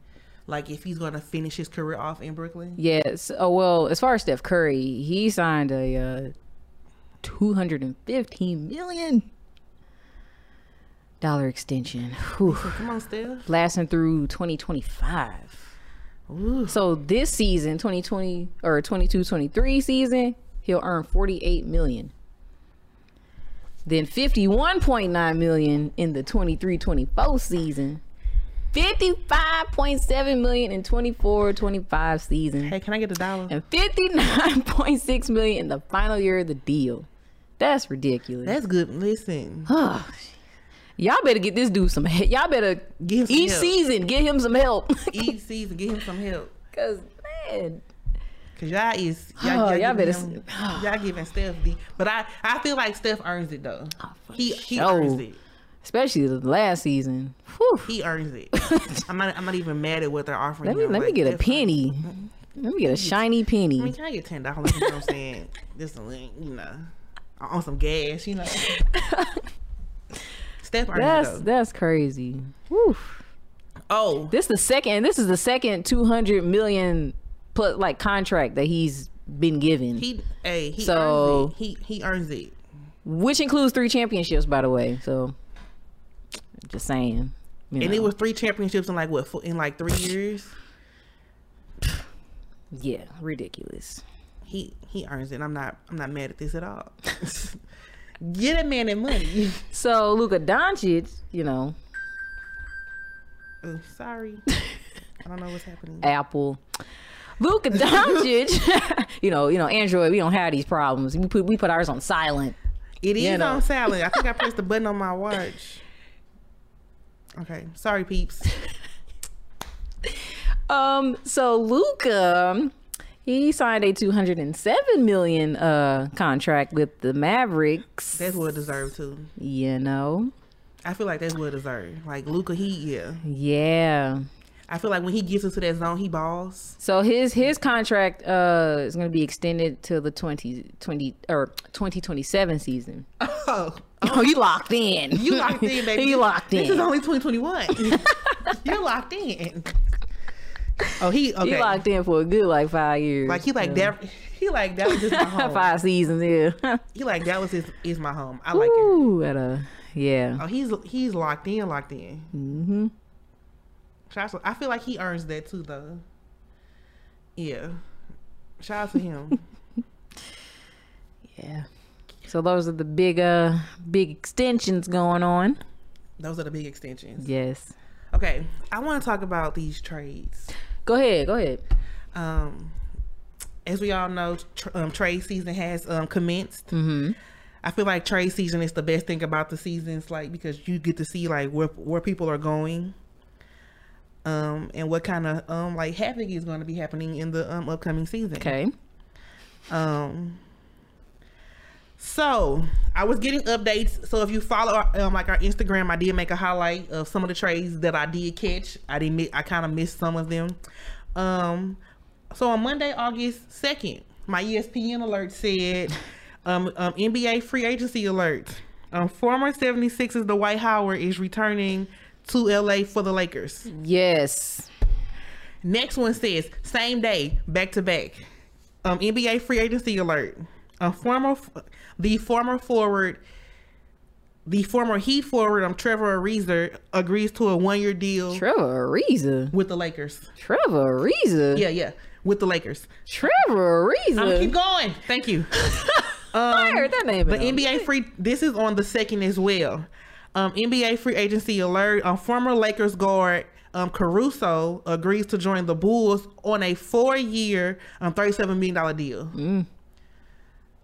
S2: like if he's gonna finish his career off in Brooklyn.
S3: Yes. Oh well, as far as Steph Curry, he signed a uh, two hundred and fifteen million dollar extension, Whew.
S2: Come on, Steph.
S3: lasting through twenty twenty five.
S2: Ooh.
S3: So this season, 2020 or 22-23 season, he'll earn 48 million. Then 51.9 million in the 23-24 season. 55.7 million in 24-25 season.
S2: Hey, can I get a dollar?
S3: And 59.6 million in the final year of the deal. That's ridiculous.
S2: That's good. Listen, oh,
S3: Y'all better get this dude some help. Y'all better
S2: Give him some
S3: each
S2: help.
S3: season get him some help.
S2: each season, get him some help.
S3: Cause man,
S2: Cause y'all is y'all,
S3: Oh,
S2: y'all,
S3: y'all
S2: giving
S3: better
S2: him, oh. y'all giving Steph the, but I I feel like Steph earns it though.
S3: Oh,
S2: he he earns it.
S3: especially the last season. Whew.
S2: He earns it. I'm not I'm not even mad at what they're offering.
S3: Let me
S2: him.
S3: let me
S2: Like,
S3: get a penny. Mm-hmm. Let me get a shiny
S2: I mean,
S3: penny.
S2: can I get ten dollars? You know what I'm saying? This you know, on some gas. You know. Earns
S3: That's
S2: though.
S3: that's crazy. Whew.
S2: Oh,
S3: This the second. This is the second two hundred million plus like contract that he's been given,
S2: he hey he
S3: So-
S2: earns it. He he earns it.
S3: which includes three championships, by the way. So, just saying. you
S2: And
S3: know.
S2: it was three championships in like what in like three years.
S3: yeah, ridiculous.
S2: He he earns it. I'm not I'm not mad at this at all. Get a man that money.
S3: So Luka Doncic, you know,
S2: Oh, sorry. I don't know what's happening.
S3: Apple. Luka Doncic, you know, you know, Android. We don't have these problems. We put we put ours on silent.
S2: It is
S3: you know.
S2: on silent. I think I pressed the button on my watch. Okay, sorry, peeps.
S3: Um, so Luka, he signed a two hundred and seven million uh contract with the Mavericks.
S2: That's what it deserved too.
S3: you know,
S2: I feel like that's what it deserved. Like Luka, he yeah.
S3: yeah.
S2: I feel like when he gets into that zone, he balls.
S3: So his his contract uh is going to be extended to the 2020 or 2027 season.
S2: Oh,
S3: Oh, you locked in.
S2: you locked in, baby.
S3: you locked in.
S2: This is only 2021. You're locked in. Oh, he okay.
S3: You locked in for a good like five years.
S2: Like he like
S3: Yeah.
S2: that. He like Dallas is my home.
S3: five seasons. Yeah.
S2: He like that was his is my home. I like it.
S3: At a yeah.
S2: Oh, he's he's locked in, locked in. Mm-hmm. I feel like he earns that too, though. Yeah. Shout out to him.
S3: Yeah. So those are the big uh big extensions going on.
S2: Those are the big extensions.
S3: Yes.
S2: Okay, I want to talk about these trades.
S3: Go ahead. Go ahead.
S2: Um, as we all know, tr- um, trade season has um, commenced. Mm-hmm. I feel like trade season is the best thing about the seasons, like because you get to see like where where people are going, um, and what kind of um like havoc is going to be happening in the um upcoming season.
S3: Okay.
S2: Um. So I was getting updates. So if you follow our, um, like our Instagram, I did make a highlight of some of the trades that I did catch. I didn't. I kind of missed some of them. Um. So on Monday, August second, my ESPN alert said, um, um, NBA free agency alert. Um, former 76ers Dwight Howard is returning to LA for the Lakers.
S3: Yes.
S2: Next one says same day, back to back. Um, NBA free agency alert. A former, the former forward, the former Heat forward, um, Trevor Ariza agrees to a one-year deal
S3: Trevor Ariza.
S2: with the Lakers.
S3: Trevor Ariza.
S2: Yeah, yeah, with the Lakers.
S3: Trevor Ariza.
S2: I'm gonna keep going. Thank you.
S3: I heard that name.
S2: The. NBA free. This is on the second as well. Um, NBA free agency alert. Um, former Lakers guard um, Caruso agrees to join the Bulls on a four-year, um, thirty-seven million dollar deal.
S3: Mm.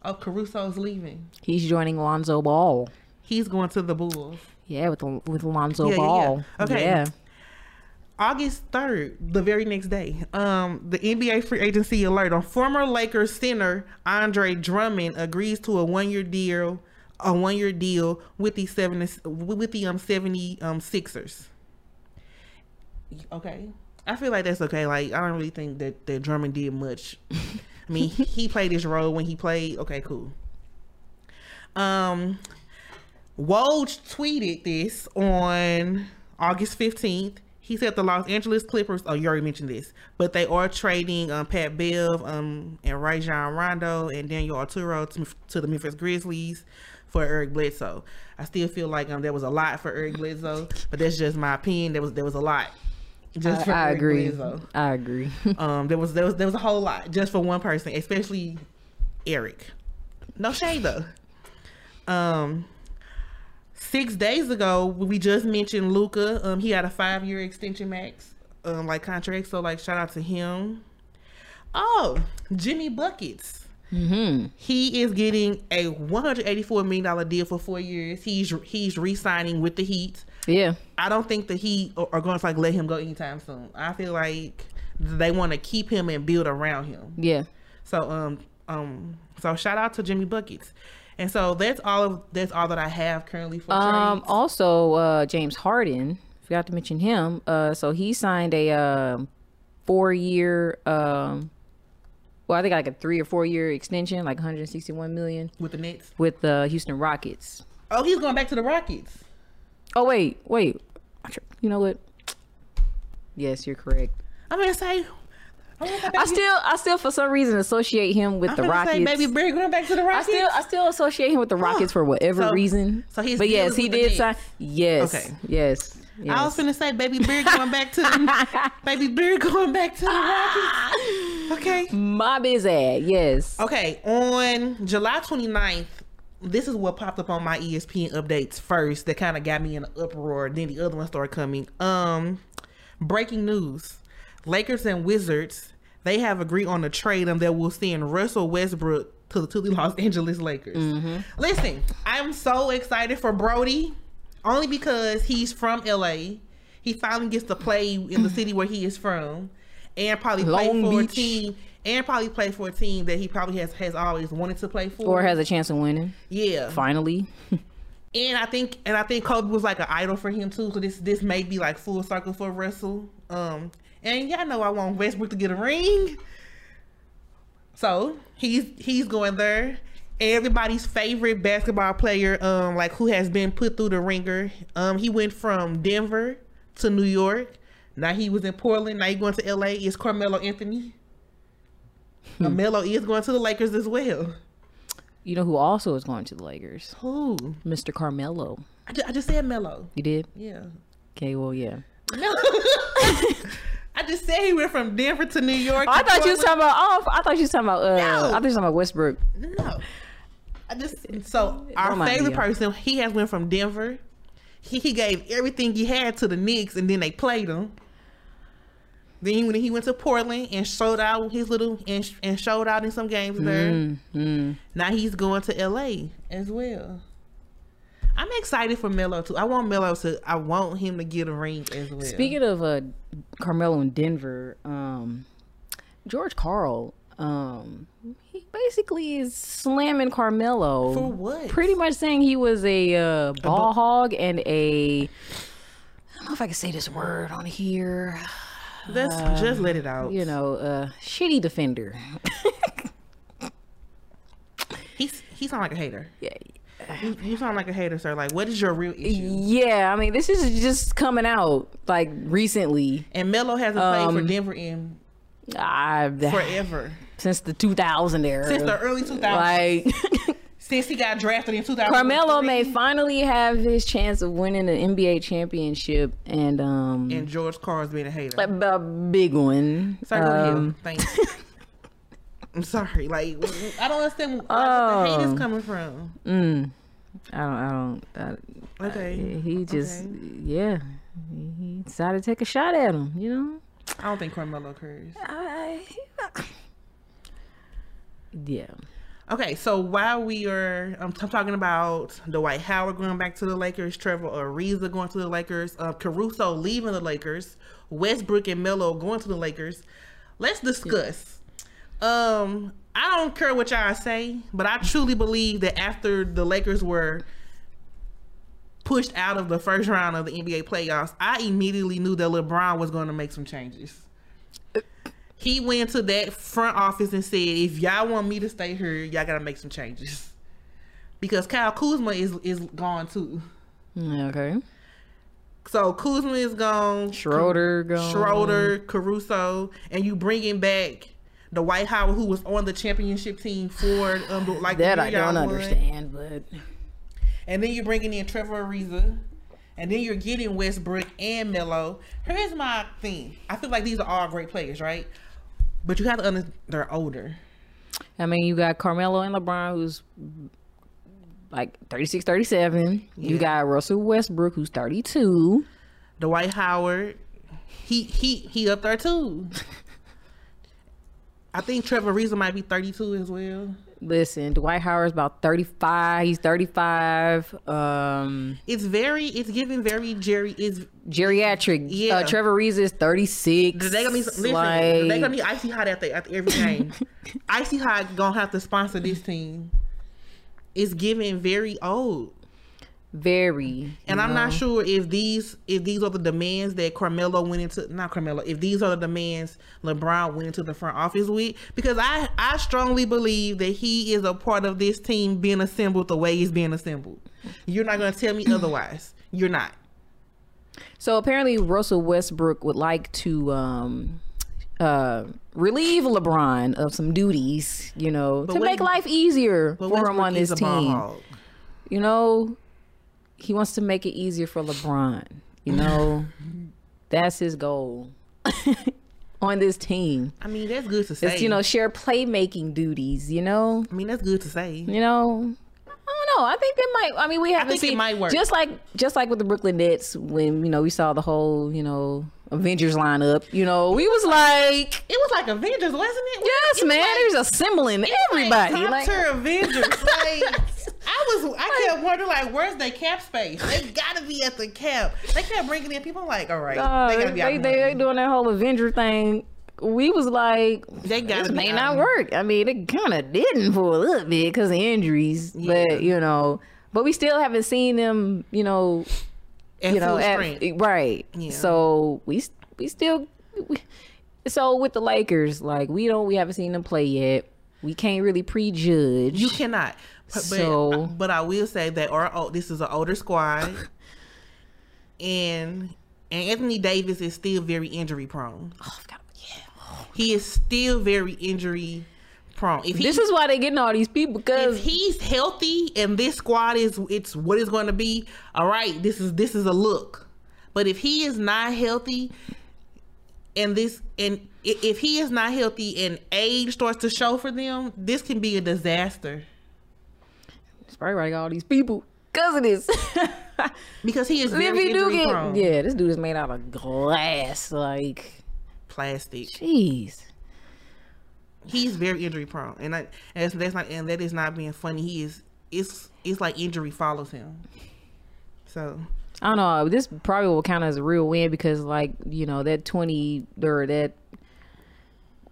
S2: Oh, Caruso's leaving.
S3: He's joining Lonzo Ball.
S2: He's going to the Bulls.
S3: Yeah, with with Lonzo
S2: Yeah, yeah,
S3: Ball.
S2: yeah. Okay.
S3: Yeah.
S2: August 3rd, the very next day, um, the NBA free agency alert on former Lakers center Andre Drummond agrees to a one-year deal, a one-year deal with the seven with the um 70 um Sixers. Okay, I feel like that's okay. Like I don't really think that that Drummond did much. I mean, he played his role when he played. Okay, cool. Um, Woj tweeted this on August 15th. He said the Los Angeles Clippers, oh, you already mentioned this, but they are trading um, Pat Bev um, and Rajon Rondo and Daniel Oturu to, to the Memphis Grizzlies for Eric Bledsoe. I still feel like um, there was a lot for Eric Bledsoe, but that's just my opinion. There was there was a lot. Just
S3: I,
S2: for
S3: I agree.
S2: Bledsoe.
S3: I agree.
S2: Um, there was there was there was a whole lot just for one person, especially Eric. No shade though. Um, six days ago we just mentioned Luka. Um, he had a five year extension max, um, like contract. So like shout out to him. Oh, Jimmy buckets.
S3: Mm-hmm.
S2: He is getting a one hundred eighty four million dollar deal for four years. He's he's re-signing with the Heat.
S3: Yeah.
S2: I don't think the Heat are are going to like let him go anytime soon. I feel like they want to keep him and build around him.
S3: Yeah.
S2: So um um so shout out to Jimmy Buckets. And so that's all of that's all that I have currently for
S3: Um,
S2: trades.
S3: also, uh, James Harden, forgot to mention him. Uh, so he signed a uh, four year, um, well, I think like a three or four year extension, like 161 million
S2: with the Nets.
S3: with the Houston Rockets.
S2: Oh, he's going back to the Rockets.
S3: Oh wait, wait. You know what? Yes, you're correct.
S2: I'm gonna say. I'm gonna
S3: I still, I still, for some reason, associate him with
S2: I'm
S3: the Rockets.
S2: say Baby Bear going back to the Rockets.
S3: I still, I still associate him with the Rockets for whatever
S2: So-
S3: reason.
S2: so he's,
S3: but yes, he did sign. Yes,
S2: Okay.
S3: yes, yes.
S2: I was gonna say Baby Bear going back to the Baby Bear going back to the Rockets. Okay.
S3: My biz ad, yes.
S2: Okay, on July 29th, this is what popped up on my ESPN updates first that kind of got me in an uproar. Then the other one started coming. Um, breaking news: Lakers and Wizards they have agreed on a trade and that will send Russell Westbrook to the, to the Los Angeles Lakers. Listen, I'm so excited for Brody, only because he's from LA. He finally gets to play in the city where he is from, and probably play
S3: Long
S2: for
S3: Beach.
S2: a team. And probably play for a team that he probably has has always wanted to play for.
S3: Or has a chance of winning
S2: yeah.
S3: finally.
S2: And I think and I think Kobe was like an idol for him too. So this this may be like full circle for Russell. Um and y'all know I want Westbrook to get a ring. So he's he's going there. Everybody's favorite basketball player, um, like who has been put through the ringer. Um, he went from Denver to New York. Now he was in Portland. Now he's going to LA. Is Carmelo Anthony? Carmelo is going to the Lakers as well.
S3: You know who also is going to the Lakers?
S2: Who?
S3: Mr. Carmelo.
S2: I just, I just said Melo.
S3: You did?
S2: Yeah.
S3: Okay, well, yeah.
S2: No. I just said he went from Denver to New York.
S3: I
S2: to
S3: thought you was talking about. Oh, I thought you was talking about. Uh,
S2: No.
S3: I thought you was talking about Westbrook.
S2: No. I just so our
S3: Don't
S2: favorite person, he has went from Denver. He, he gave everything he had to the Knicks, and then they played him. Then he, when he went to Portland and showed out his little and, and showed out in some games there.
S3: Mm.
S2: Now he's going to LA as well. I'm excited for Melo too. I want Melo to. I want him to get a ring as well.
S3: Speaking of uh, Carmelo in Denver, um, George Karl, um, he basically is slamming Carmelo
S2: For what?
S3: Pretty much saying he was a uh, ball hog and a. I don't know if I can say this word on here.
S2: Let's just let it out.
S3: You know, uh, shitty defender.
S2: He's he sound like a hater.
S3: yeah,
S2: You, you sound like a hater, sir. Like, what is your real issue?
S3: yeah. I mean, this is just coming out like recently.
S2: And Melo hasn't played for
S3: Um,
S2: Denver in
S3: I,
S2: forever
S3: since the 2000 era.
S2: since the early 2000s.
S3: like
S2: since he got drafted in 2000.
S3: Carmelo may finally have his chance of winning the NBA championship and um
S2: and George Karl's being a hater.
S3: a, a big one.
S2: Ahead.
S3: Um,
S2: Thanks. I'm sorry. Like, I don't understand where the hate
S3: Oh.
S2: is coming from.
S3: mm, I don't. I don't. I,
S2: Okay.
S3: he just
S2: Okay.
S3: yeah. He, he decided to take a shot at him. You know.
S2: I don't think Carmelo cares.
S3: I, yeah.
S2: Okay, so while we are um, t- talking about Dwight Howard going back to the Lakers, Trevor Ariza going to the Lakers, uh, Caruso leaving the Lakers, Westbrook and Melo going to the Lakers, let's discuss. Um, I don't care what y'all say, but I truly believe that after the Lakers were pushed out of the first round of the NBA playoffs, I immediately knew that LeBron was going to make some changes. He went to that front office and said, "If y'all want me to stay here, y'all gotta make some changes." because Kyle Kuzma is is gone too.
S3: Okay.
S2: So Kuzma is gone.
S3: Schroeder gone.
S2: Schroeder, Caruso, and you bringing back the Dwight Howard who was on the championship team for um like
S3: That I don't understand, but
S2: And then you're bringing in Trevor Ariza. And then you're getting Westbrook and Melo. Here's my thing. I feel like these are all great players, right? But you have to understand they're older.
S3: I mean, you got Carmelo and LeBron, who's like 36, 37. You got Russell Westbrook, who's 32.
S2: Dwight Howard, he he he up there too. I think Trevor Ariza might be 32 as well.
S3: Listen, Dwight Howard's about 35. He's 35. Um,
S2: It's very, it's giving very Jerry. is
S3: geriatric.
S2: Yeah.
S3: Uh, Trevor Reeves is 36.
S2: they gonna need listen.
S3: like,
S2: they gonna be icy hot at the at every game. icy hot gonna have to sponsor this team. It's giving very old.
S3: Very.
S2: And I'm not sure if these if these are the demands that Carmelo went into not Carmelo if these are the demands LeBron went into the front office with because I I strongly believe that he is a part of this team being assembled the way it's being assembled. You're not going to tell me otherwise. You're not.
S3: So apparently, Russell Westbrook would like to um, uh, relieve LeBron of some duties, you know,
S2: But
S3: to
S2: West-
S3: make life easier for him on
S2: is
S3: this team. You know, he wants to make it easier for LeBron. You know, that's his goal on this team.
S2: I mean, that's good to say.
S3: It's you know share playmaking duties. You know,
S2: I mean, that's good to say.
S3: you know. I don't know. I think it might. I mean, we haven't
S2: think it might work.
S3: just like just like with the Brooklyn Nets when you know we saw the whole you know Avengers lineup. You know, we was like,
S2: It was like Avengers, wasn't it?
S3: yes,
S2: It
S3: man.
S2: like-
S3: There's assembling everybody.
S2: Like,
S3: Like,
S2: top tier Avengers. Like I was, I kept wondering, like, where's their cap space? They gotta be at the cap. They kept bringing in people. like, all right,
S3: uh,
S2: they
S3: they,
S2: gotta be
S3: they,
S2: of
S3: they doing that whole Avenger thing. We was like,
S2: They gotta
S3: this may not work. I mean, it kind of didn't for a little bit because of injuries,
S2: Yeah.
S3: but you know, but we still haven't seen them. You know,
S2: At
S3: you know, at- right.
S2: Yeah.
S3: So we we still we, so with the Lakers, like we don't we haven't seen them play yet. We can't really prejudge.
S2: You cannot. But, but-
S3: So-
S2: but I will say that our oh, this is an older squad, and and Anthony Davis is still very injury prone.
S3: Oh, forgot- yeah.
S2: He is still very injury prone. If he,
S3: This is why they're getting all these people
S2: if
S3: because
S2: he's healthy and this squad is it's what it's going to be, all right. This is this is a look. But if he is not healthy, and this and if he is not healthy and age starts to show for them, this can be a disaster
S3: it's probably why got all these people because of this.
S2: because he is
S3: if
S2: very
S3: you do
S2: injury
S3: get
S2: prone.
S3: yeah, this dude is made out of glass. Like,
S2: Plastic.
S3: jeez.
S2: He's very injury prone, and I, and that's, that's not and that is not being funny. He is. It's it's like injury follows him. So
S3: I don't know. This probably will count as a real win because, like, you know, that twenty or that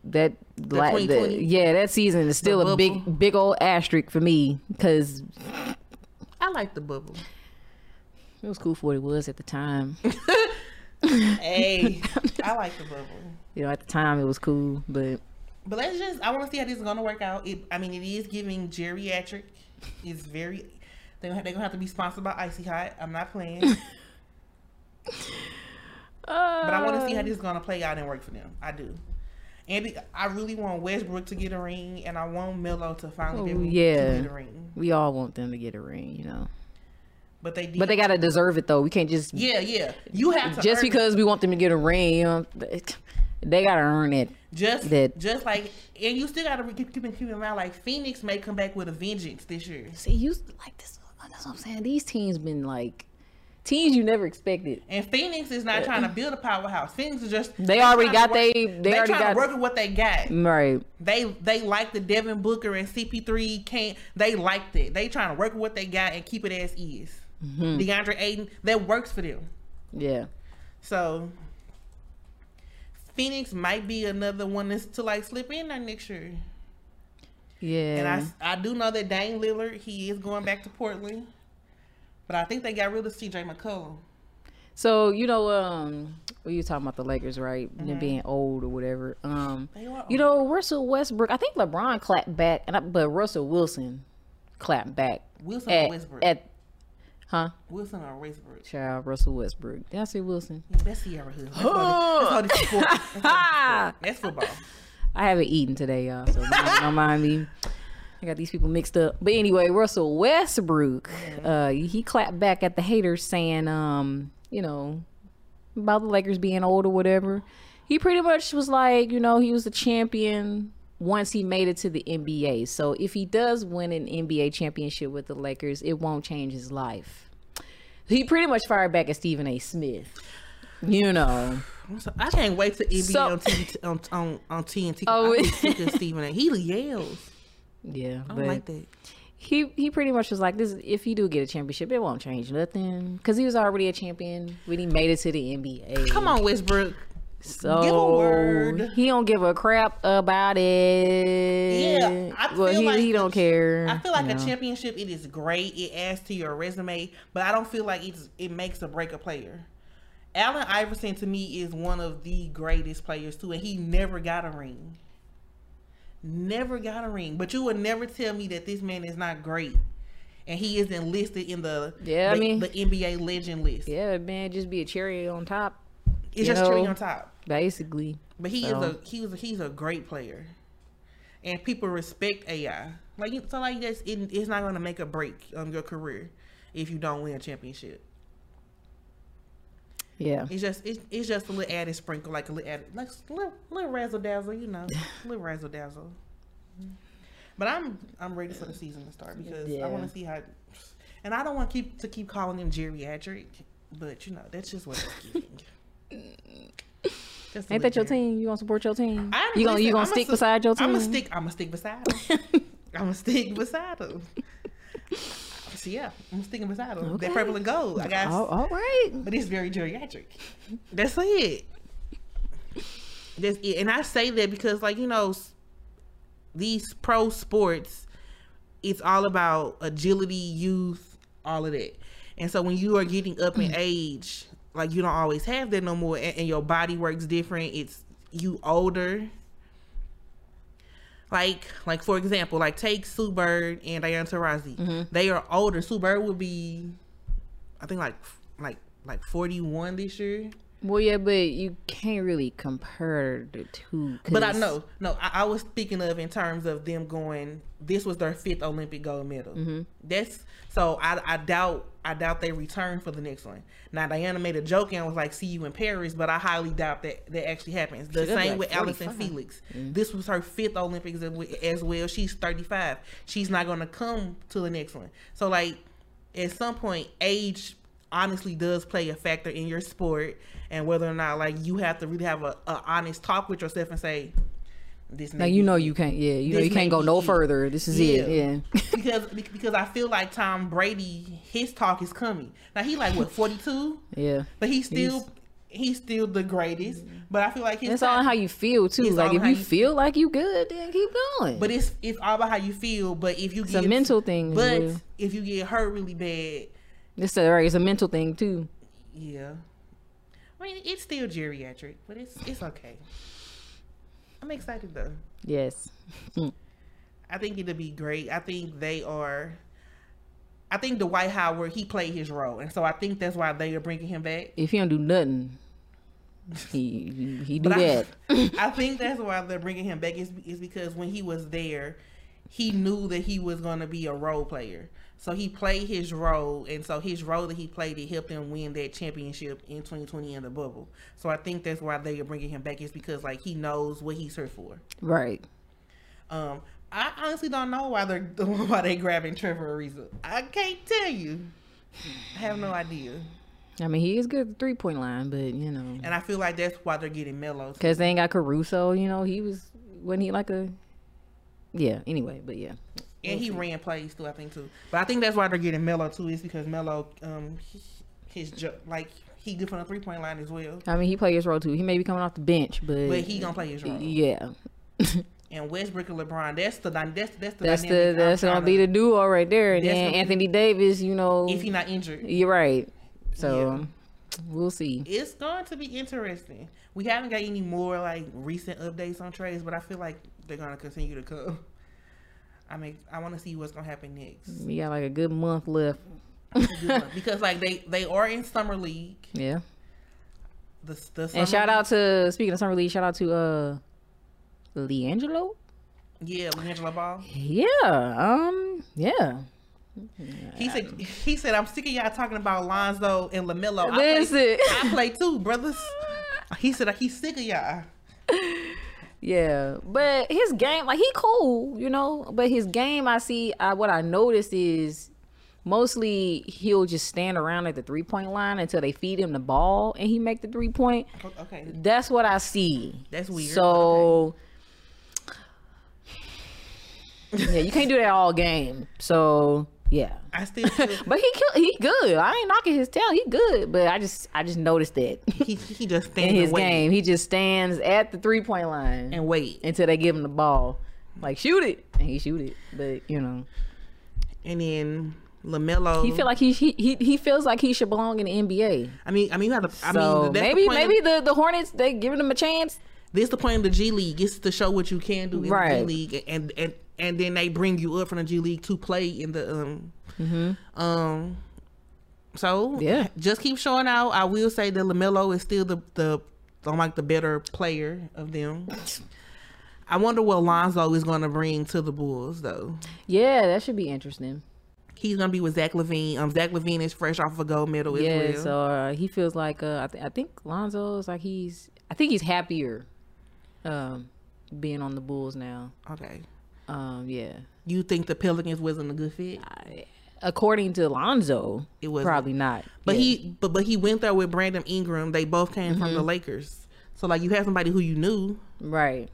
S3: that, la- the yeah, that season is still a big, big old asterisk for me because
S2: I like the bubble.
S3: it was cool for what it was at the time.
S2: Hey, I like the bubble.
S3: You know, at the time it was cool, but
S2: But let's just, I want to see how this is going to work out. It, I mean, it is giving geriatric. It's very, they're going to have to be sponsored by Icy Hot. I'm not playing. but I want to see how um. this is going to play out and work for them. I do. And I really want Westbrook to get a ring, and I want Melo to finally
S3: Oh,
S2: be able
S3: yeah.
S2: to get a ring.
S3: we all want them to get a ring, you know.
S2: But they did.
S3: But they gotta deserve it though. We can't just
S2: yeah, yeah. You have to
S3: just
S2: earn it.
S3: because we want them to get a ring. You know, they gotta earn it.
S2: just
S3: that-
S2: just like, and you still got to keep, keep, keep in mind, like Phoenix may come back with a vengeance this year.
S3: See, you like this. That's what I'm saying. These teams been like teams you never expected.
S2: And Phoenix is not trying to build a powerhouse. Phoenix is just
S3: They already got they- they already
S2: trying
S3: got-
S2: to work with what they got.
S3: Right.
S2: They they like the Devin Booker and CP3 can't they liked it. They trying to work with what they got and keep it as is.
S3: Mm-hmm.
S2: DeAndre Ayton that works for them.
S3: Yeah.
S2: So Phoenix might be another one that's to like slip in there next year.
S3: Yeah.
S2: And I I do know that Dame Lillard he is going back to Portland. But I think they got rid of CJ McCollum.
S3: so you know, um, when you talking about the Lakers, right? Them being old or whatever. Um, you know, Russell Westbrook. I think LeBron clapped back, and I, but Russell Wilson, clapped back
S2: Wilson
S3: at,
S2: Westbrook?
S3: at huh?
S2: Wilson or Westbrook?
S3: Child Russell Westbrook. Did I say Wilson?
S2: Yeah, that's Ciara Hood. That's all this- that's all this sport. That's, all this sport. That's football.
S3: I haven't eaten today, y'all, so don't don't mind me. I got these people mixed up. But anyway, Russell Westbrook, uh, he clapped back at the haters saying, um, you know, about the Lakers being old or whatever. He pretty much was like, you know, he was the champion once he made it to the NBA. So if he does win an NBA championship with the Lakers, it won't change his life. He pretty much fired back at Stephen A. Smith. You know.
S2: I can't wait to NBA
S3: So-
S2: on, TNT, on, on, on TNT.
S3: Oh,
S2: Stephen A. He yells.
S3: Yeah.
S2: I don't like that.
S3: he he pretty much was like this if you do get a championship it won't change nothing because he was already a champion when he made it to the nba
S2: Come on, Westbrook.
S3: So
S2: a
S3: he don't give a crap about it
S2: Yeah, I
S3: well
S2: feel
S3: he,
S2: like
S3: he don't care
S2: I feel like a championship. It is great. It adds to your resume, but I don't feel like it's it makes or break a player. Allen Iverson to me is one of the greatest players too, and he never got a ring. Never got a ring, but you would never tell me that this man is not great, and he isn't listed in the
S3: Yeah, I mean-
S2: the NBA legend list.
S3: yeah man just be a cherry on top
S2: it's just cherry on top.
S3: basically
S2: But he
S3: So-
S2: is a he was a, he's a great player, and people respect AI. Like so, like that's it, it's not going to make a break on your career if you don't win a championship.
S3: yeah
S2: It's just it's, it's just a little added sprinkle, like a little added like little, little razzle dazzle, you know, little razzle dazzle. But I'm I'm ready for the season to start because I want to see how, and I don't want to keep to keep calling him geriatric, but you know that's just what it's giving. Just
S3: ain't that your team you gonna support your team
S2: I,
S3: you gonna you gonna
S2: I'ma
S3: stick
S2: su-
S3: beside your team
S2: I'm gonna stick. I'm gonna stick beside him. I'm gonna stick beside him. So yeah, I'm sticking beside him.
S3: Okay.
S2: That purple and gold. I got,
S3: Oh, all right
S2: but it's very geriatric. That's it. That's it. And I say that because, like you know, these pro sports, it's all about agility, youth, all of that. And so when you are getting up in mm. age, like you don't always have that no more, and, and your body works different. It's you older. Like, like for example, like take Sue Bird and Diana Taurasi. They are older. Sue Bird would be, I think, like like like forty one this year.
S3: well yeah but you can't really compare the two
S2: But I know, no, I, I was speaking of in terms of them going. This was their fifth Olympic gold medal.
S3: Mm-hmm.
S2: That's so. I, I doubt. I doubt they return for the next one. Now Diana made a joke and was like, "See you in Paris," but I highly doubt that that actually happens. The same
S3: like
S2: with Allison
S3: 45.
S2: Felix. Mm. This was her fifth Olympics as well. She's thirty five. She's not going to come to the next one. So like, at some point, age honestly does play a factor in your sport and whether or not like you have to really have a, a honest talk with yourself and say this
S3: Now you know
S2: it."
S3: you can't. Yeah, you know you can't go no
S2: it.
S3: further. This is it. Yeah.
S2: because because I feel like Tom Brady his talk is coming now he like what 42
S3: yeah.
S2: but he's still he's, still the greatest but I feel like his
S3: It's all how you feel too. Like if you
S2: you
S3: feel like you good, then keep going.
S2: but it's it's all about how you feel but if you
S3: it's
S2: get
S3: a mental thing.
S2: but
S3: well.
S2: if you get hurt really bad
S3: it's a right. It's a mental thing too.
S2: Yeah. I mean, it's still geriatric, but it's it's okay. I'm excited though.
S3: Yes.
S2: I think it'll be great. I think they are. I think Dwight Howard he played his role, and so I think that's why they are bringing him back.
S3: If he don't do nothing, he he, he do that.
S2: I, I think that's why they're bringing him back is is because when he was there, he knew that he was going to be a role player. So he played his role, and so his role that he played it helped him win that championship in 2020 in the bubble. So I think that's why they are bringing him back is because like he knows what he's here for.
S3: right.
S2: Um, I honestly don't know why they're why they grabbing Trevor Ariza. I can't tell you. I have no idea,
S3: I mean, he is good at the three point line, but you know,
S2: and I feel like that's why they're getting Melo.
S3: because they ain't got Caruso. You know, he was wasn't he like a yeah. Anyway, but yeah.
S2: And he ran plays too, I think too. But I think that's why they're getting Melo too, is because Melo, um, his like he good from the three point line as well.
S3: I mean, he played his role too. He may be coming off the bench, but
S2: But he gonna play his role.
S3: yeah.
S2: And Westbrook and LeBron, that's the that's that's the
S3: That's the that's gonna
S2: tryna-
S3: be the duo right there. And then
S2: be-
S3: Anthony Davis, you know,
S2: if he not injured.
S3: you're right. So
S2: Yeah.
S3: we'll see.
S2: It's going to be interesting. We haven't got any more like recent updates on trades, but I feel like they're gonna continue to come. I mean, I want to see what's gonna happen next
S3: We got like a good month left.
S2: because like they they are in summer league.
S3: Yeah.
S2: The, the summer
S3: And shout
S2: league-
S3: out to speaking of summer league, shout out to uh Leangelo.
S2: yeah, Angela Ball.
S3: Yeah. Um. Yeah.
S2: He said he said I'm sick of y'all talking about Lonzo and Lamelo. I play, I play too, brothers. He said he's sick of y'all.
S3: Yeah, but his game, like he cool, you know. But his game, I see. I, what I noticed is mostly he'll just stand around at the three point line until they feed him the ball and he make the three point.
S2: Okay,
S3: That's what I see.
S2: That's weird,
S3: So yeah, you can't do that all game. So yeah,
S2: I still
S3: but he kill, he good. I ain't knocking his talent. He good, but I just I just noticed that
S2: he he just stands
S3: in his
S2: and
S3: game he just stands at the three point line
S2: and wait,
S3: until they give him the ball. Like shoot it, and he shoot it. But you know,
S2: and then Lamelo.
S3: he feel like he he he, he feels like he should belong in the NBA.
S2: I mean, I mean, you have to. I
S3: so
S2: mean, that's
S3: maybe
S2: the
S3: maybe
S2: Of,
S3: the the Hornets they giving him a chance.
S2: this the point of the G League. It's to show what you can do in the G League, and and and then they bring you up from the G League to play in the um um. So
S3: Yeah.
S2: just keep showing out. I will say that Lamelo is still the the I'm like the better player of them. I wonder what Lonzo is going to bring to the Bulls though.
S3: Yeah, that should be interesting.
S2: He's going to be with Zach LaVine. Um, Zach LaVine is fresh off of a gold medal
S3: Yeah,
S2: well.
S3: so uh, he feels like uh, I, th- I think Lonzo is like he's I think he's happier um, being on the Bulls now.
S2: okay.
S3: Um, yeah,
S2: You think the Pelicans wasn't a good fit?
S3: according to Lonzo,
S2: It wasn't.
S3: probably not.
S2: But
S3: Yeah.
S2: he, but but he went there with Brandon Ingram. They both came from the
S3: Mm-hmm.
S2: Lakers. So like you have somebody who you knew.
S3: right.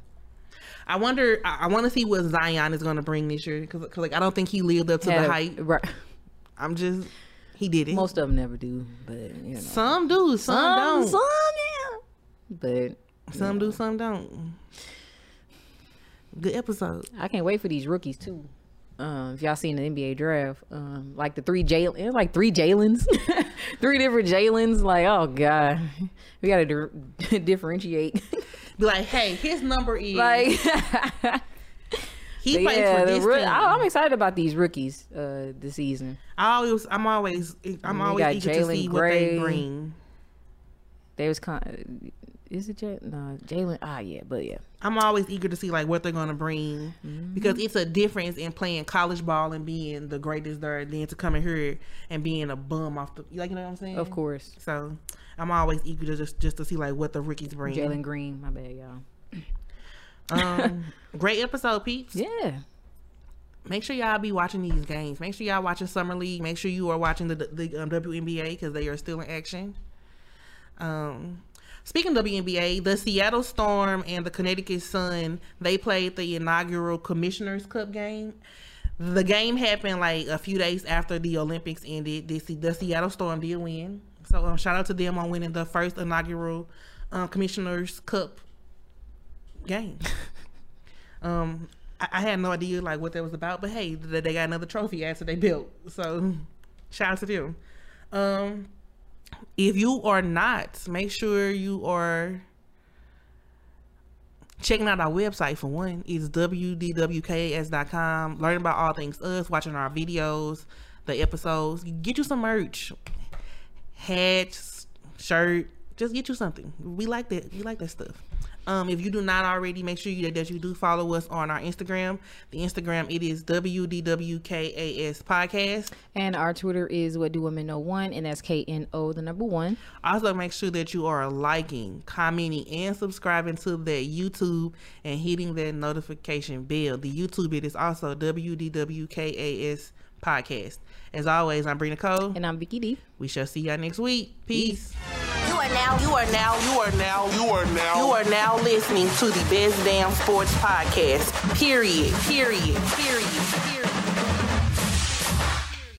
S2: I wonder. I, I want to see what Zion is going to bring this year because like I don't think he lived up to
S3: Had-
S2: the hype.
S3: Right.
S2: I'm just he did it.
S3: Most of them never do, but you know.
S2: some do, some,
S3: Some,
S2: don't.
S3: some, yeah. But
S2: Some do, some don't. Good episode.
S3: I can't wait for these rookies too. Um, if y'all seen the NBA draft, um, like the three Jalen, like three Jalen's, three different Jalen's. Like, oh god, we gotta di- differentiate.
S2: Be like, hey, his number is
S3: like,
S2: he plays
S3: yeah,
S2: for this team.
S3: I, I'm excited about these rookies uh, this season.
S2: I always, I'm always, I'm always eager to
S3: Jalen
S2: see what they bring.
S3: They was kind. Is it Jalen? No, Jalen. Ah, yeah, but yeah.
S2: I'm always eager to see like what they're gonna bring
S3: Mm-hmm.
S2: because it's a difference in playing college ball and being the greatest there, than to come in here and being a bum off the, like you know what I'm saying?
S3: Of course,
S2: So I'm always eager to just just to see like what the rookies bring.
S3: Jalen Green. My bad, y'all.
S2: Um, great episode, peeps.
S3: Yeah.
S2: Make sure y'all be watching these games. Make sure y'all watching summer league. Make sure you are watching the the um, WNBA because they are still in action. Um, speaking of WNBA, the Seattle Storm and the Connecticut Sun they played the inaugural Commissioners Cup game. The game happened like a few days after the Olympics ended. The, the Seattle Storm did win, so um, shout out to them on winning the first inaugural um, Commissioners Cup game. um, I, I had no idea like what that was about, but hey, th- they got another trophy after they built. So shout out to them. Um, if you are not, make sure you are checking out our website for one. It's wdwkas.com. Learning about all things us, watching our videos, the episodes. Get you some merch, hats, shirt. Just get you something. We like that. We like that stuff. Um, if you do not already, make sure you, that you do follow us on our Instagram. The Instagram it is WDWKAS podcast.
S3: And our Twitter is what do women know one, and that's K N O the number one.
S2: Also, make sure that you are liking, commenting, and subscribing to that YouTube and hitting that notification bell. The YouTube it is also WDWKAS podcast. As always, I'm Brina Cole.
S3: And I'm Vicky D.
S2: We shall see y'all next week. Peace.
S1: You are now, you are now, you are now, you are now, you are now listening to the Best Damn Sports Podcast. Period. Period. Period. Period.